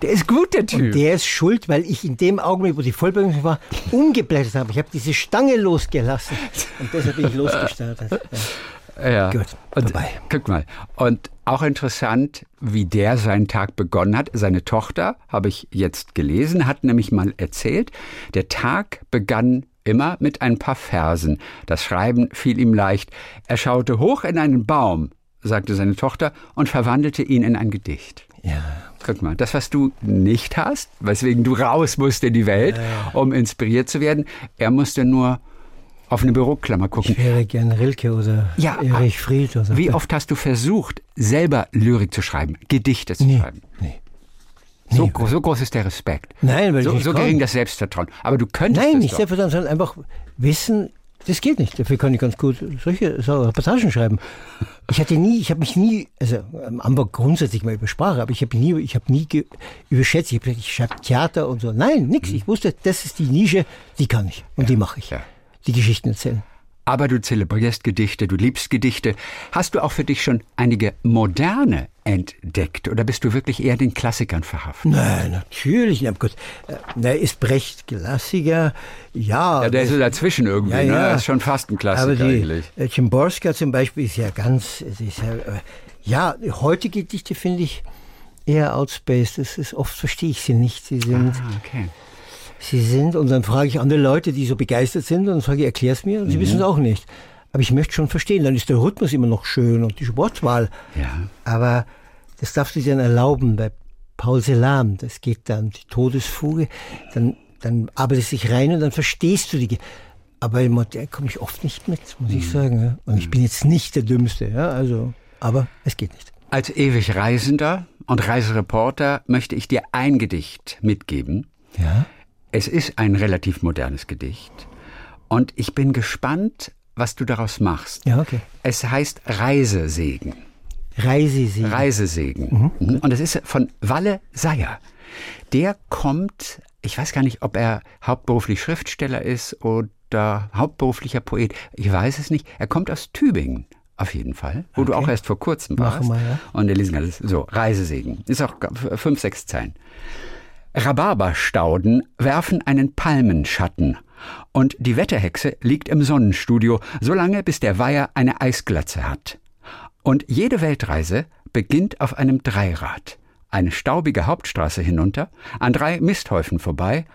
Der ist gut, der Typ. Der ist schuld, weil ich in dem Augenblick, wo die Vollbremsung war, umgeblättert habe. Ich habe diese Stange losgelassen und deshalb bin ich losgestartet. Ja. [LAUGHS] Ja. Gut, und, vorbei. Guck mal. Und auch interessant, wie der seinen Tag begonnen hat. Seine Tochter, habe ich jetzt gelesen, hat nämlich mal erzählt, der Tag begann immer mit ein paar Versen. Das Schreiben fiel ihm leicht. Er schaute hoch in einen Baum, sagte seine Tochter, und verwandelte ihn in ein Gedicht. Ja. Guck mal, das, was du nicht hast, weswegen du raus musst in die Welt, um inspiriert zu werden, er musste nur auf eine Büroklammer gucken. Ich wäre gern Rilke oder Ja, Erich Fried oder Wie oft hast du versucht, selber Lyrik zu schreiben, Gedichte zu Nee, schreiben? nee. So, Nee, gro- so groß ist der Respekt. Nein, weil ich so, nicht so kann. gering das Selbstvertrauen. Aber du könntest Nein, nicht doch. Selbstvertrauen, sondern einfach wissen, das geht nicht. Dafür kann ich ganz gut solche so Reportagen schreiben. Ich hatte nie, ich habe mich nie, also am Anfang grundsätzlich mal über Sprache, aber ich habe nie, ich habe nie überschätzt. Ich habe gesagt, ich schreibe Theater und so. Nein, nix. Ich wusste, das ist die Nische, die kann ich und die mache ich. Mhm. ja. Die Geschichten erzählen. Aber du zelebrierst Gedichte, du liebst Gedichte. Hast du auch für dich schon einige moderne entdeckt oder bist du wirklich eher den Klassikern verhaftet? Nein, natürlich. Na gut, äh, na, ist Brecht Klassiker? Ja. Ja, der ist so dazwischen irgendwie, Ja, ne? ja. Ist schon fast ein Klassiker Aber die eigentlich. äh, Chimborska zum Beispiel ist ja ganz, ist ja, äh, ja, heutige Gedichte finde ich eher outspaced. Das ist, oft verstehe ich sie nicht. Sie sind, Ah, okay. Sie sind, und dann frage ich andere Leute, die so begeistert sind, und dann sage ich, erklär's mir, und sie wissen es auch nicht. Aber ich möchte schon verstehen, dann ist der Rhythmus immer noch schön und die Wortwahl. Ja. Aber das darfst du dir dann erlauben bei Paul Celan. Das geht dann, die Todesfuge, dann, dann arbeitest du dich rein und dann verstehst du die. Aber im Modern komme ich oft nicht mit, muss ich sagen. Ja. Und ich bin jetzt nicht der Dümmste, ja, also, aber es geht nicht. Als ewig Reisender und Reisereporter möchte ich dir ein Gedicht mitgeben. Ja? Es ist ein relativ modernes Gedicht. Und ich bin gespannt, was du daraus machst. Ja, okay. Es heißt Reisesegen. Reisesegen. Reisesegen. Mhm. Und es ist von Walle Seyer. Der kommt, ich weiß gar nicht, ob er hauptberuflich Schriftsteller ist oder hauptberuflicher Poet. Ich weiß es nicht. Er kommt aus Tübingen. Auf jeden Fall, wo du Okay. auch erst vor kurzem Machen warst. wir, ja. Und wir lesen alles. So, Reisesegen. Ist auch fünf, sechs Zeilen. Rhabarberstauden werfen einen Palmenschatten. Und die Wetterhexe liegt im Sonnenstudio, solange bis der Weiher eine Eisglatze hat. Und jede Weltreise beginnt auf einem Dreirad. Eine staubige Hauptstraße hinunter, an drei Misthäufen vorbei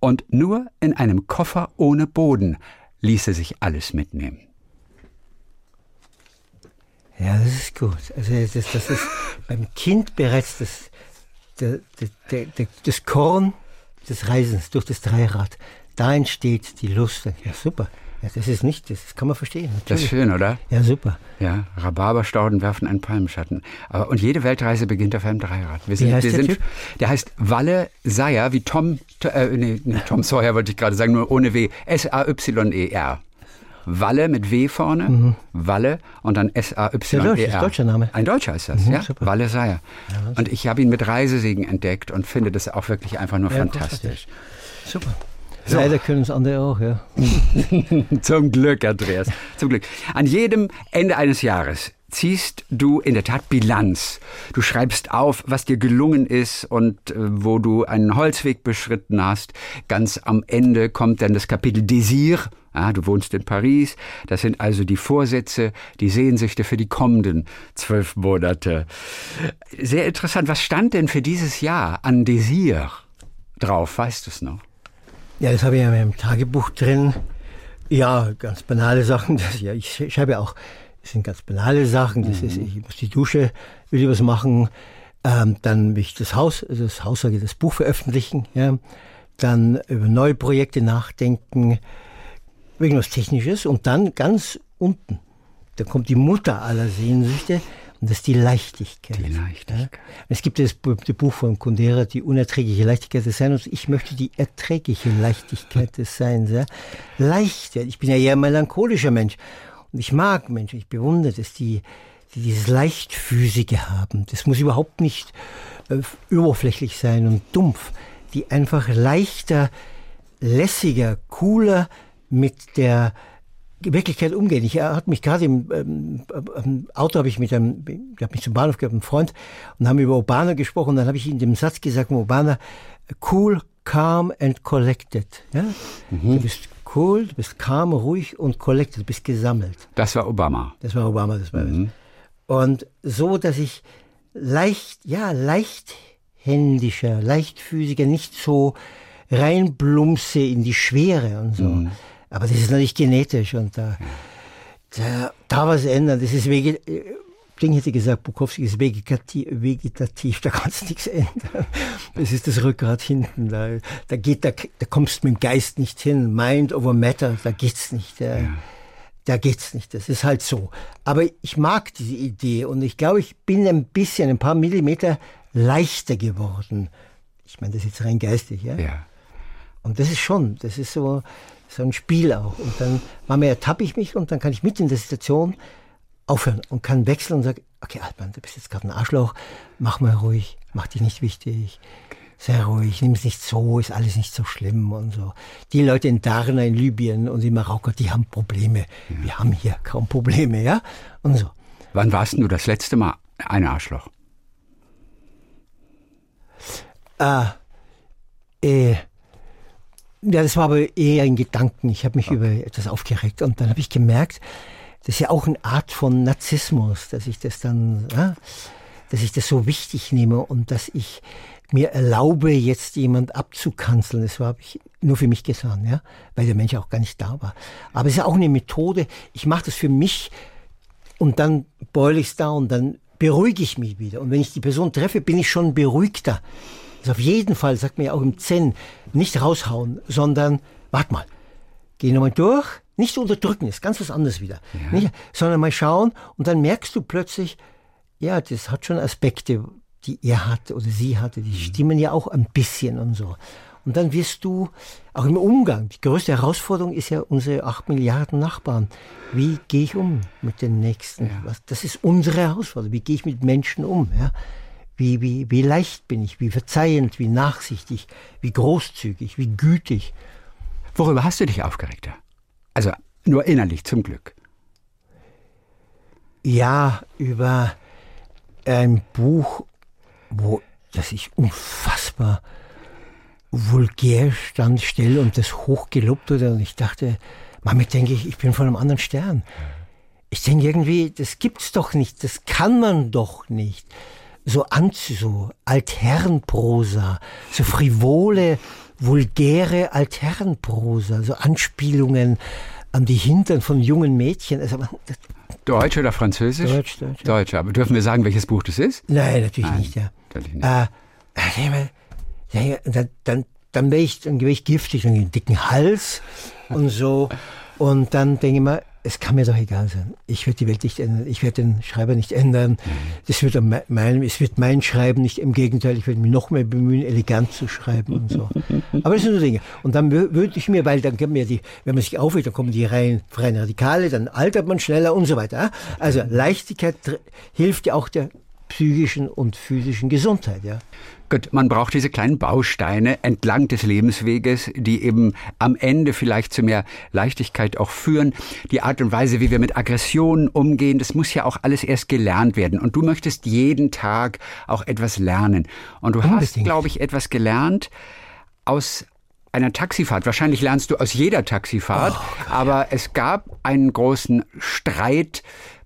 und nur in einem Koffer ohne Boden ließe sich alles mitnehmen. Ja, das ist gut. Also das, das ist beim Kind bereits das, der, der, der, das Korn des Reisens durch das Dreirad, da entsteht die Lust. Ja, super. Ja, das ist nicht, das kann man verstehen. Natürlich. Das ist schön, oder? Ja, super. Ja, Rhabarberstauden werfen einen Palmenschatten. Aber, und jede Weltreise beginnt auf einem Dreirad. Wir sind, Wie heißt wir der sind, Typ? Der heißt Walle Seyer, wie Tom, äh, nee, Tom Sawyer wollte ich gerade sagen, nur ohne W. S-A-Y-E-R. Walle mit W vorne, Walle und dann S-A-Y-E-R. Ein deutscher Name. Ein Deutscher ist das, ja. super. Walle Seyer. und ich habe ihn mit Reisesegen entdeckt und finde das auch wirklich einfach nur Ja, fantastisch. Super. Leider können es andere auch, ja. [LAUGHS] Zum Glück, Andreas. Zum Glück. An jedem Ende eines Jahres ziehst du in der Tat Bilanz. Du schreibst auf, was dir gelungen ist und äh, wo du einen Holzweg beschritten hast. Ganz am Ende kommt dann das Kapitel Désir. Ja, du wohnst in Paris. Das sind also die Vorsätze, die Sehnsüchte für die kommenden zwölf Monate. Sehr interessant. Was stand denn für dieses Jahr an Désir drauf? Weißt du es noch? Ja, das habe ich ja in meinem Tagebuch drin. Ja, ganz banale Sachen. Das, ja, ich sch- schreibe ja auch, das sind ganz banale Sachen. Das ist, ich muss die Dusche, will ich was machen. Ähm, dann will ich das Haus, also das Haus das Buch veröffentlichen. Ja. Dann über neue Projekte nachdenken, irgendwas Technisches. Und dann ganz unten, da kommt die Mutter aller Sehnsüchte. Und das ist die Leichtigkeit. Die Leichtigkeit. Ja. Es gibt das berühmte Buch von Kundera, die unerträgliche Leichtigkeit des Seins. Und ich möchte die erträgliche Leichtigkeit des Seins. Ja. Leichter. Ich bin ja eher ein melancholischer Mensch. Und ich mag Menschen, ich bewundere das, die, die dieses Leichtfüßige haben. Das muss überhaupt nicht äh, oberflächlich sein und dumpf. Die einfach leichter, lässiger, cooler mit der Wirklichkeit umgehen. Ich er hat mich gerade im ähm, ähm, Auto habe ich mit einem, ich habe mich zum Bahnhof gehabt, einem Freund und haben über Obama gesprochen. Und dann habe ich in dem Satz gesagt, Obama, cool, calm and collected. Ja? Du bist cool, du bist calm, ruhig und collected, du bist gesammelt. Das war Obama. Das war Obama, das war das. Und so, dass ich leicht, ja, leichthändischer, leichtfüßiger, nicht so reinblumse in die Schwere und so. Aber das ist natürlich genetisch und da, da, da was ändern. Das ist wege, Ding hätte gesagt, Bukowski ist vegetativ, vegetativ, da kannst du nichts ändern. Das ist das Rückgrat hinten, da, da geht, da, da kommst du mit dem Geist nicht hin. Mind over Matter, da geht's nicht. Da, da geht's nicht. Das ist halt so. Aber ich mag diese Idee und ich glaube, ich bin ein bisschen, ein paar Millimeter leichter geworden. Ich meine, das ist jetzt rein geistig, ja. Ja. Und das ist schon, das ist so, so ein Spiel auch. Und dann manchmal ertappe ich mich und dann kann ich mit in der Situation aufhören und kann wechseln und sagen, okay, Altmann, du bist jetzt gerade ein Arschloch, mach mal ruhig, mach dich nicht wichtig, sei ruhig, nimm es nicht so, ist alles nicht so schlimm und so. Die Leute in Darna, in Libyen und in Marokko, die haben Probleme. Wir haben hier kaum Probleme, ja? Und so. Wann warst du das letzte Mal ein Arschloch? Ah, äh, ja, das war aber eher in Gedanken. Ich habe mich über etwas aufgeregt und dann habe ich gemerkt, das ist ja auch eine Art von Narzissmus, dass ich das dann, ja, dass ich das so wichtig nehme und dass ich mir erlaube, jetzt jemand abzukanzeln. Das habe ich nur für mich getan, ja, weil der Mensch auch gar nicht da war. Aber es ist ja auch eine Methode. Ich mache das für mich und dann beule ich es da und dann beruhige ich mich wieder. Und wenn ich die Person treffe, bin ich schon beruhigter. Also auf jeden Fall, sagt mir ja auch im Zen, nicht raushauen, sondern, wart mal, geh nochmal durch, nicht unterdrücken, ist ganz was anderes wieder. Nicht, sondern mal schauen und dann merkst du plötzlich, ja, das hat schon Aspekte, die er hatte oder sie hatte, die stimmen ja auch ein bisschen und so. Und dann wirst du auch im Umgang, die größte Herausforderung ist ja unsere acht Milliarden Nachbarn. Wie gehe ich um mit den Nächsten? Was, das ist unsere Herausforderung. Wie gehe ich mit Menschen um? Ja? Wie, wie, wie leicht bin ich? Wie verzeihend? Wie nachsichtig? Wie großzügig? Wie gütig? Worüber hast du dich aufgeregt? Also nur innerlich, zum Glück. Ja, über ein Buch, wo das ich unfassbar vulgär stand still und das hochgelobt wurde und ich dachte, manchmal denke ich, ich bin von einem anderen Stern. Ich denke irgendwie, das gibt's doch nicht, das kann man doch nicht. So anzu, so Altherrenprosa, so frivole, vulgäre Altherrenprosa, so Anspielungen an die Hintern von jungen Mädchen. Also man, Deutsch oder Französisch? Deutsch, Deutsch, ja. Deutsch, aber dürfen wir sagen, welches Buch das ist? Nein, natürlich nicht, ja. Natürlich nicht. Äh, dann, dann, dann wäre ich, dann ich giftig, dann einen dicken Hals und so. Und dann denke ich mir, es kann mir doch egal sein. Ich werde die Welt nicht ändern. Ich werde den Schreiber nicht ändern. Das wird mein, es wird mein Schreiben nicht. Im Gegenteil, ich werde mich noch mehr bemühen, elegant zu schreiben und so. [LAUGHS] Aber das sind so Dinge. Und dann würde ich mir, weil dann kommen ja die, wenn man sich aufregt, dann kommen die rein, freien Radikale, dann altert man schneller und so weiter. Also Leichtigkeit hilft ja auch der psychischen und physischen Gesundheit, ja. Gut, man braucht diese kleinen Bausteine entlang des Lebensweges, die eben am Ende vielleicht zu mehr Leichtigkeit auch führen. Die Art und Weise, wie wir mit Aggressionen umgehen, das muss ja auch alles erst gelernt werden. Und du möchtest jeden Tag auch etwas lernen. Und du Unbedingt. hast, glaube ich, etwas gelernt aus einer Taxifahrt. Wahrscheinlich lernst du aus jeder Taxifahrt, oh, aber es gab einen großen Streit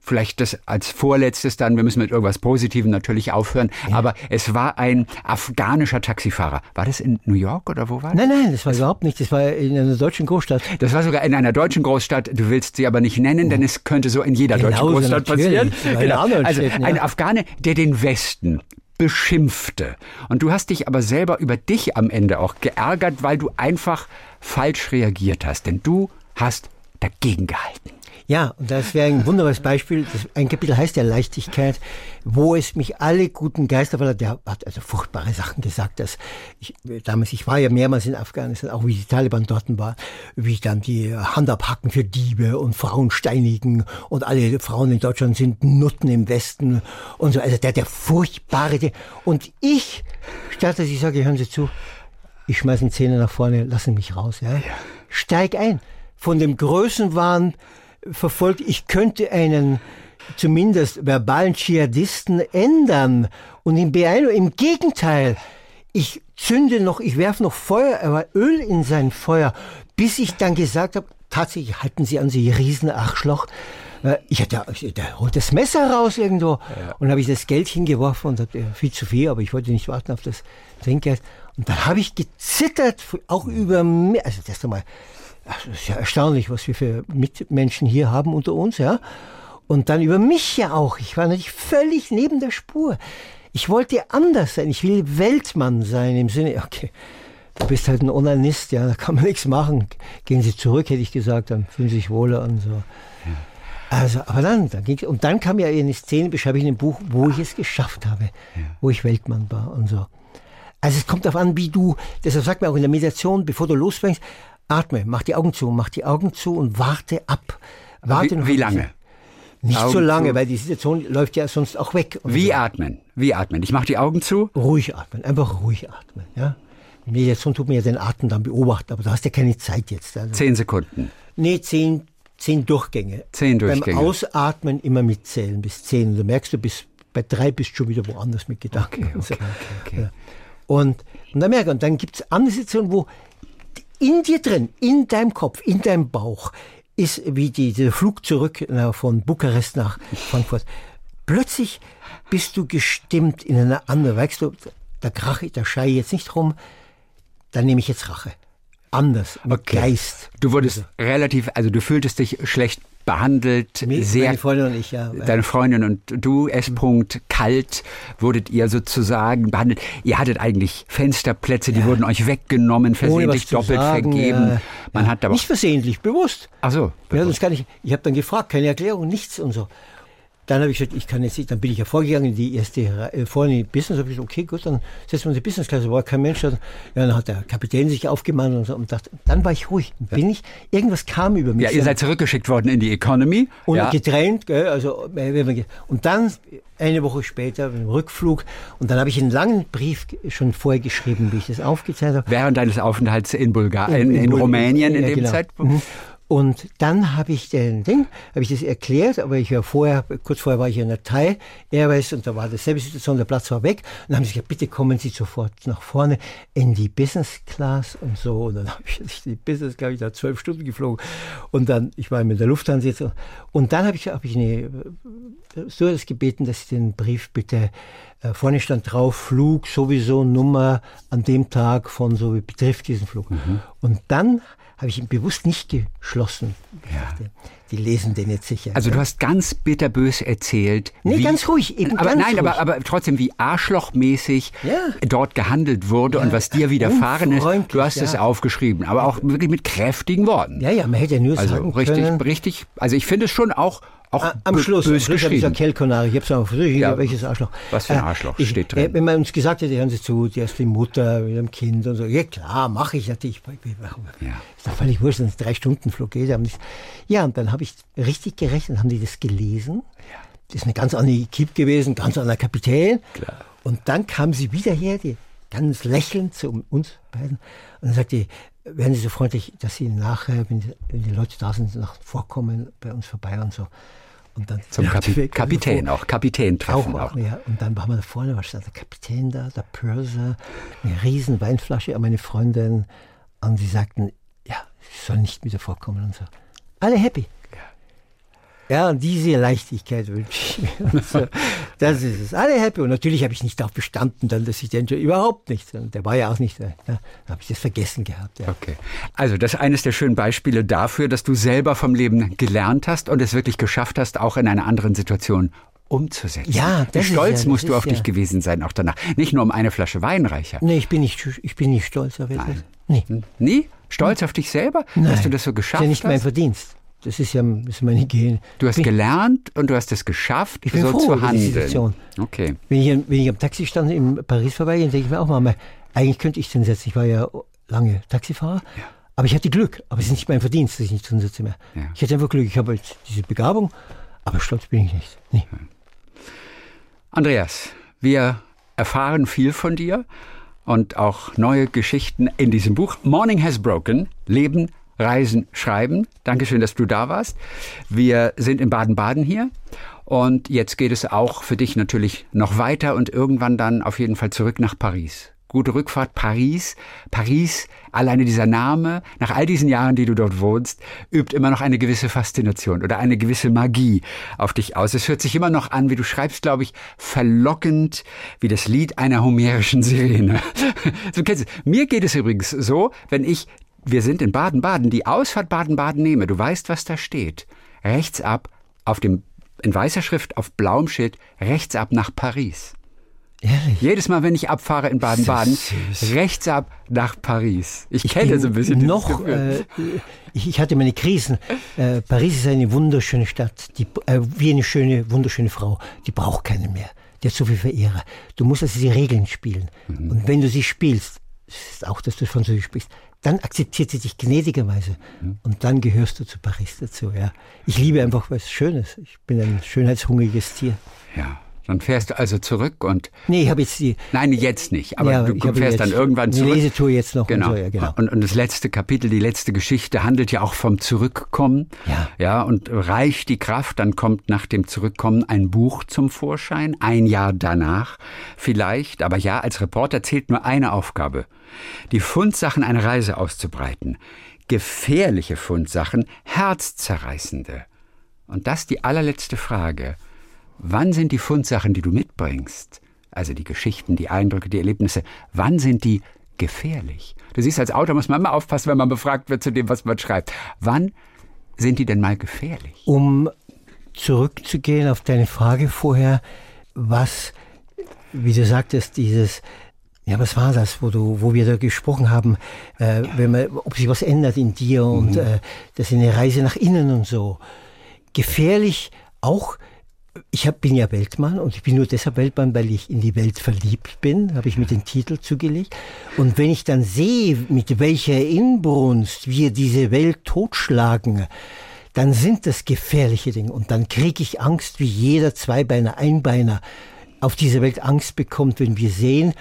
vielleicht das als vorletztes dann, wir müssen mit irgendwas Positivem natürlich aufhören, ja. aber es war ein afghanischer Taxifahrer. War das in New York oder wo war das? Nein, nein, das war überhaupt nicht. Das war in einer deutschen Großstadt. Das war sogar in einer deutschen Großstadt. Du willst sie aber nicht nennen, denn es könnte so in jeder genau, deutschen Großstadt passieren. Genau. Also ein Afghane, der den Westen beschimpfte. Und du hast dich aber selber über dich am Ende auch geärgert, weil du einfach falsch reagiert hast. Denn du hast dagegen gehalten. Ja, und das wäre ein wunderbares Beispiel. Das, ein Kapitel heißt ja Leichtigkeit, wo es mich alle guten Geister, weil der hat also furchtbare Sachen gesagt, dass ich damals, ich war ja mehrmals in Afghanistan, auch wie die Taliban dort waren, wie ich dann die Hand abhacken für Diebe und Frauen steinigen und alle Frauen in Deutschland sind Nutten im Westen und so. Also der, der furchtbare, und ich, statt dass ich sage, hören Sie zu, ich schmeiße einen Zähne nach vorne, lassen mich raus, ja. Steig ein. Von dem Größenwahn verfolgt, ich könnte einen zumindest verbalen Dschihadisten ändern und ihn beeinflussen. Im Gegenteil, ich zünde noch, ich werfe noch Feuer, aber Öl in sein Feuer, bis ich dann gesagt habe, tatsächlich halten Sie an Sie Riesenachschloch. Äh, ich hatte, der holt das Messer raus irgendwo ja. und habe ich das Geld hingeworfen und hatte viel zu viel, aber ich wollte nicht warten auf das Trinkgeld. Und dann habe ich gezittert, auch über mir, also das einmal, das ist ja erstaunlich, was wir für Mitmenschen hier haben unter uns, ja. Und dann über mich ja auch. Ich war natürlich völlig neben der Spur. Ich wollte anders sein. Ich will Weltmann sein im Sinne, okay, du bist halt ein Onanist, ja, da kann man nichts machen. Gehen Sie zurück, hätte ich gesagt, dann fühlen Sie sich wohler an, so. Ja. Also, aber dann, dann ging, und dann kam ja eine Szene, beschreibe ich in dem Buch, wo ich es geschafft habe, ja. wo ich Weltmann war und so. Also es kommt darauf an, wie du, deshalb sagt man auch in der Meditation, bevor du losfängst, Atme, mach die Augen zu, mach die Augen zu und warte ab. Warte wie, wie lange? Nicht Augen so lange, zu. weil die Situation läuft ja sonst auch weg. Wie so. atmen? Wie atmen? Ich mache die Augen zu. Ruhig atmen, einfach ruhig atmen. Ja? Meditation tut mir ja den Atem dann beobachten, aber du hast ja keine Zeit jetzt. Also. Zehn Sekunden. Nee, zehn, zehn Durchgänge. Zehn Durchgänge. Beim Ausatmen immer mitzählen bis zehn. Und du merkst, du bist bei drei bist du schon wieder woanders mit Gedanken. Okay, okay, okay, okay. Ja. Und, und dann merke und dann gibt es andere Situationen, wo in dir drin, in deinem Kopf, in deinem Bauch, ist wie die, der Flug zurück von Bukarest nach Frankfurt. Plötzlich bist du gestimmt in einer anderen, weißt du, da krache ich, da schreie ich jetzt nicht rum, da nehme ich jetzt Rache. Anders, mit okay. Geist. Du wurdest also. relativ, also du fühltest dich schlecht behandelt. Mich, sehr, meine Freundin und ich, ja. Deine Freundin und du, S. -Punkt, kalt, wurdet ihr sozusagen behandelt. Ihr hattet eigentlich Fensterplätze, die ja. wurden euch weggenommen, versehentlich doppelt sagen, vergeben. Ja. Man hat aber nicht versehentlich, bewusst. Ach so. Ja, das kann ich. Ich habe dann gefragt, keine Erklärung, nichts und so. Dann habe ich gesagt, ich kann jetzt nicht, dann bin ich ja vorgegangen in die erste, äh, vorne in die Business, habe ich gesagt, okay, gut, dann setzen wir uns in die Business Class, war kein Mensch da. Ja, dann hat der Kapitän sich aufgemacht und, und dachte, dann war ich ruhig, bin ich, irgendwas kam über mich. Ja, ihr seid zurückgeschickt worden in die Economy. Und ja. getrennt, gell, also, äh, und dann eine Woche später im Rückflug und dann habe ich einen langen Brief schon vorher geschrieben, wie ich das aufgezeichnet habe. Während deines Aufenthalts in Bulgarien, in, in, in, Rumänien in, in dem genau. Zeitpunkt? Mhm. Und dann habe ich den Ding, habe ich das erklärt, aber ich war vorher, kurz vorher war ich in der Thai Airways und da war dasselbe Situation, der Platz war weg. Und dann haben sie gesagt, bitte kommen Sie sofort nach vorne in die Business Class und so. Und dann [LAUGHS] habe ich die Business, glaube ich, da zwölf Stunden geflogen. Und dann, ich war mit der Lufthansa jetzt. Und dann habe ich, habe ich eine Stewardess gebeten, dass sie den Brief bitte Äh, vorne stand drauf, Flug sowieso Nummer an dem Tag von so wie betrifft diesen Flug. Mhm. Und dann habe ich ihn bewusst nicht geschlossen. Ja. Die lesen den jetzt sicher. Also du hast ganz bitterbös erzählt. Nee, wie, ganz ruhig. Eben aber ganz nein, ruhig. Aber, aber trotzdem, wie arschlochmäßig ja. dort gehandelt wurde ja, und was dir widerfahren ist. Du hast es aufgeschrieben, aber auch wirklich mit kräftigen Worten. Ja, ja, man hätte ja nur also sagen richtig, können. richtig. Also ich finde es schon auch auch ah, am Schluss, am Schluss habe ich gesagt, Kelkonari, ich habe es versucht, ja, welches Arschloch. Was für ein äh, Arschloch ich, steht drin? Äh, wenn man uns gesagt hätte, hören Sie zu, die erste Mutter mit einem Kind und so, ja klar, mache ich natürlich. Ja. Ist doch völlig wurscht, wenn es drei Stunden Flug geht. Ja, und dann habe ich richtig gerechnet, haben die das gelesen. Ja. Das ist eine ganz andere Equipe gewesen, ganz anderer Kapitän. Klar. Und dann kam sie wieder her, die ganz lächelnd zu uns beiden, und dann sagte die, werden Sie so freundlich, dass Sie nachher, wenn die, wenn die Leute da sind, nach vorkommen, bei uns vorbei und so. Und dann Zum Kapi Kapitän auch, Kapitän treffen auch. auch. Ja. Und dann waren wir da vorne, was stand der Kapitän da, der Purser, eine riesen Weinflasche an meine Freundin. Und sie sagten, ja, ich soll nicht wieder vorkommen und so. Alle happy. Ja, und diese Leichtigkeit wünsche ich mir. [LAUGHS] So, das ist es. Alle happy. Und natürlich habe ich nicht darauf bestanden, dann, dass ich den überhaupt nicht. Der war ja auch nicht. Ja, da habe ich das vergessen gehabt. Ja. Okay. Also, das ist eines der schönen Beispiele dafür, dass du selber vom Leben gelernt hast und es wirklich geschafft hast, auch in einer anderen Situation umzusetzen. Ja, das Stolz ja, musst du auf ja. dich gewesen sein, auch danach. Nicht nur um eine Flasche Wein reicher. Nee, ich bin nicht, ich bin nicht stolz auf etwas. Nein. Nee. Nie? Stolz auf dich selber, Nein. dass du das so geschafft hast? Das ist ja nicht mein Verdienst. Das ist ja das ist meine Gene. Du hast bin, gelernt und du hast es geschafft, ich bin so froh zu handeln. Situation. Okay. Wenn ich, wenn ich am Taxi stand in Paris vorbei, dann denke ich mir auch mal, eigentlich könnte ich den setzen. Ich war ja lange Taxifahrer. Ja. Aber ich hatte Glück. Aber es ist nicht mein Verdienst, dass ich nicht drin sitze mehr. Ja. Ich hatte einfach Glück. Ich habe jetzt diese Begabung, aber stolz bin ich nicht. Nee. Andreas, wir erfahren viel von dir und auch neue Geschichten in diesem Buch. Morning has broken. Leben Reisen schreiben. Dankeschön, dass du da warst. Wir sind in Baden-Baden hier und jetzt geht es auch für dich natürlich noch weiter und irgendwann dann auf jeden Fall zurück nach Paris. Gute Rückfahrt Paris. Paris, alleine dieser Name, nach all diesen Jahren, die du dort wohnst, übt immer noch eine gewisse Faszination oder eine gewisse Magie auf dich aus. Es hört sich immer noch an, wie du schreibst, glaube ich, verlockend wie das Lied einer homerischen Sirene. [LAUGHS] so kennst du. Mir geht es übrigens so, wenn ich wir sind in Baden-Baden, die Ausfahrt Baden-Baden nehme, du weißt, was da steht. Rechts ab, auf dem, in weißer Schrift auf blauem Schild, rechts ab nach Paris. Ehrlich? Jedes Mal, wenn ich abfahre in Baden-Baden, rechts ab nach Paris. Ich, ich kenne so ein bisschen noch. Äh, ich, ich, hatte meine Krisen. Äh, Paris ist eine wunderschöne Stadt, die, äh, wie eine schöne, wunderschöne Frau. Die braucht keine mehr. Die hat so viel Verehrer. Du musst also die Regeln spielen. Mhm. Und wenn du sie spielst, ist auch, dass du Französisch sprichst, dann akzeptiert sie dich gnädigerweise. Mhm. Und dann gehörst du zu Paris dazu. Ja. Ich liebe einfach was Schönes. Ich bin ein schönheitshungriges Tier. Ja. Dann fährst du also zurück und. Nee, ich habe jetzt die. Nein, jetzt nicht. Aber ja, du fährst dann irgendwann zurück. Die Lesetour jetzt noch. Genau. Und, so, ja, genau. Und, und, das letzte Kapitel, die letzte Geschichte handelt ja auch vom Zurückkommen. Ja. Ja, und reicht die Kraft, dann kommt nach dem Zurückkommen ein Buch zum Vorschein. Ein Jahr danach vielleicht. Aber ja, als Reporter zählt nur eine Aufgabe die Fundsachen einer Reise auszubreiten. Gefährliche Fundsachen, herzzerreißende. Und das die allerletzte Frage. Wann sind die Fundsachen, die du mitbringst, also die Geschichten, die Eindrücke, die Erlebnisse, wann sind die gefährlich? Du siehst, als Autor muss man immer aufpassen, wenn man befragt wird zu dem, was man schreibt. Wann sind die denn mal gefährlich? Um zurückzugehen auf deine Frage vorher, was, wie du sagtest, dieses ja, was war das, wo du, wo wir da gesprochen haben, äh, wenn man, ob sich was ändert in dir und mhm. äh, das ist eine Reise nach innen und so. Gefährlich auch. Ich hab, bin ja Weltmann und ich bin nur deshalb Weltmann, weil ich in die Welt verliebt bin, habe ich mir den Titel zugelegt. Und wenn ich dann sehe, mit welcher Inbrunst wir diese Welt totschlagen, dann sind das gefährliche Dinge. Und dann kriege ich Angst, wie jeder Zweibeiner, Einbeiner auf dieser Welt Angst bekommt, wenn wir sehen,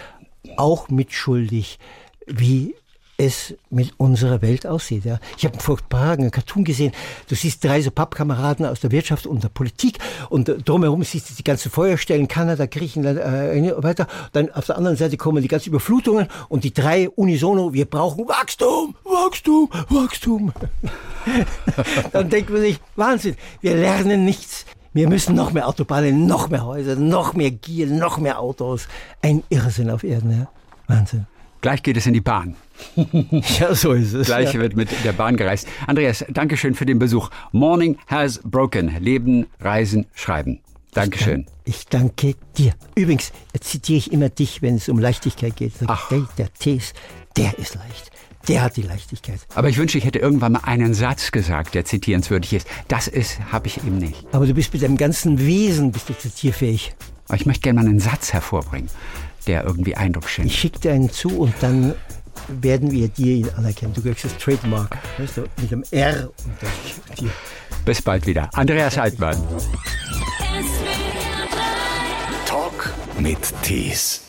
auch mitschuldig, wie es mit unserer Welt aussieht. Ja. Ich habe vor ein einen Cartoon gesehen. Du siehst drei so Pappkameraden aus der Wirtschaft und der Politik und drumherum siehst du die ganzen Feuerstellen, Kanada, Griechenland äh, weiter. Dann auf der anderen Seite kommen die ganzen Überflutungen und die drei unisono, wir brauchen Wachstum, Wachstum, Wachstum. [LAUGHS] Dann denkt man sich, Wahnsinn, wir lernen nichts. Wir müssen noch mehr Autobahnen, noch mehr Häuser, noch mehr Gier, noch mehr Autos. Ein Irrsinn auf Erden, ja. Wahnsinn. Gleich geht es in die Bahn. [LAUGHS] ja, so ist es. Gleich ja. wird mit der Bahn gereist. Andreas, Dankeschön für den Besuch. Morning has broken. Leben, Reisen, Schreiben. Dankeschön. Ich danke dir. Übrigens zitiere ich immer dich, wenn es um Leichtigkeit geht. Ach. Der, der Tees, der ist leicht. Der hat die Leichtigkeit. Aber ich wünsche, ich hätte irgendwann mal einen Satz gesagt, der zitierenswürdig ist. Das ist, habe ich eben nicht. Aber du bist mit deinem ganzen Wesen bist du zitierfähig. Aber ich möchte gerne mal einen Satz hervorbringen, der irgendwie Eindruck schenkt. Ich schicke dir einen zu und dann werden wir dir ihn anerkennen. Du kriegst das Trademark, weißt du, mit dem R und dir. Bis bald wieder. Andreas Altmann. Talk mit Tees.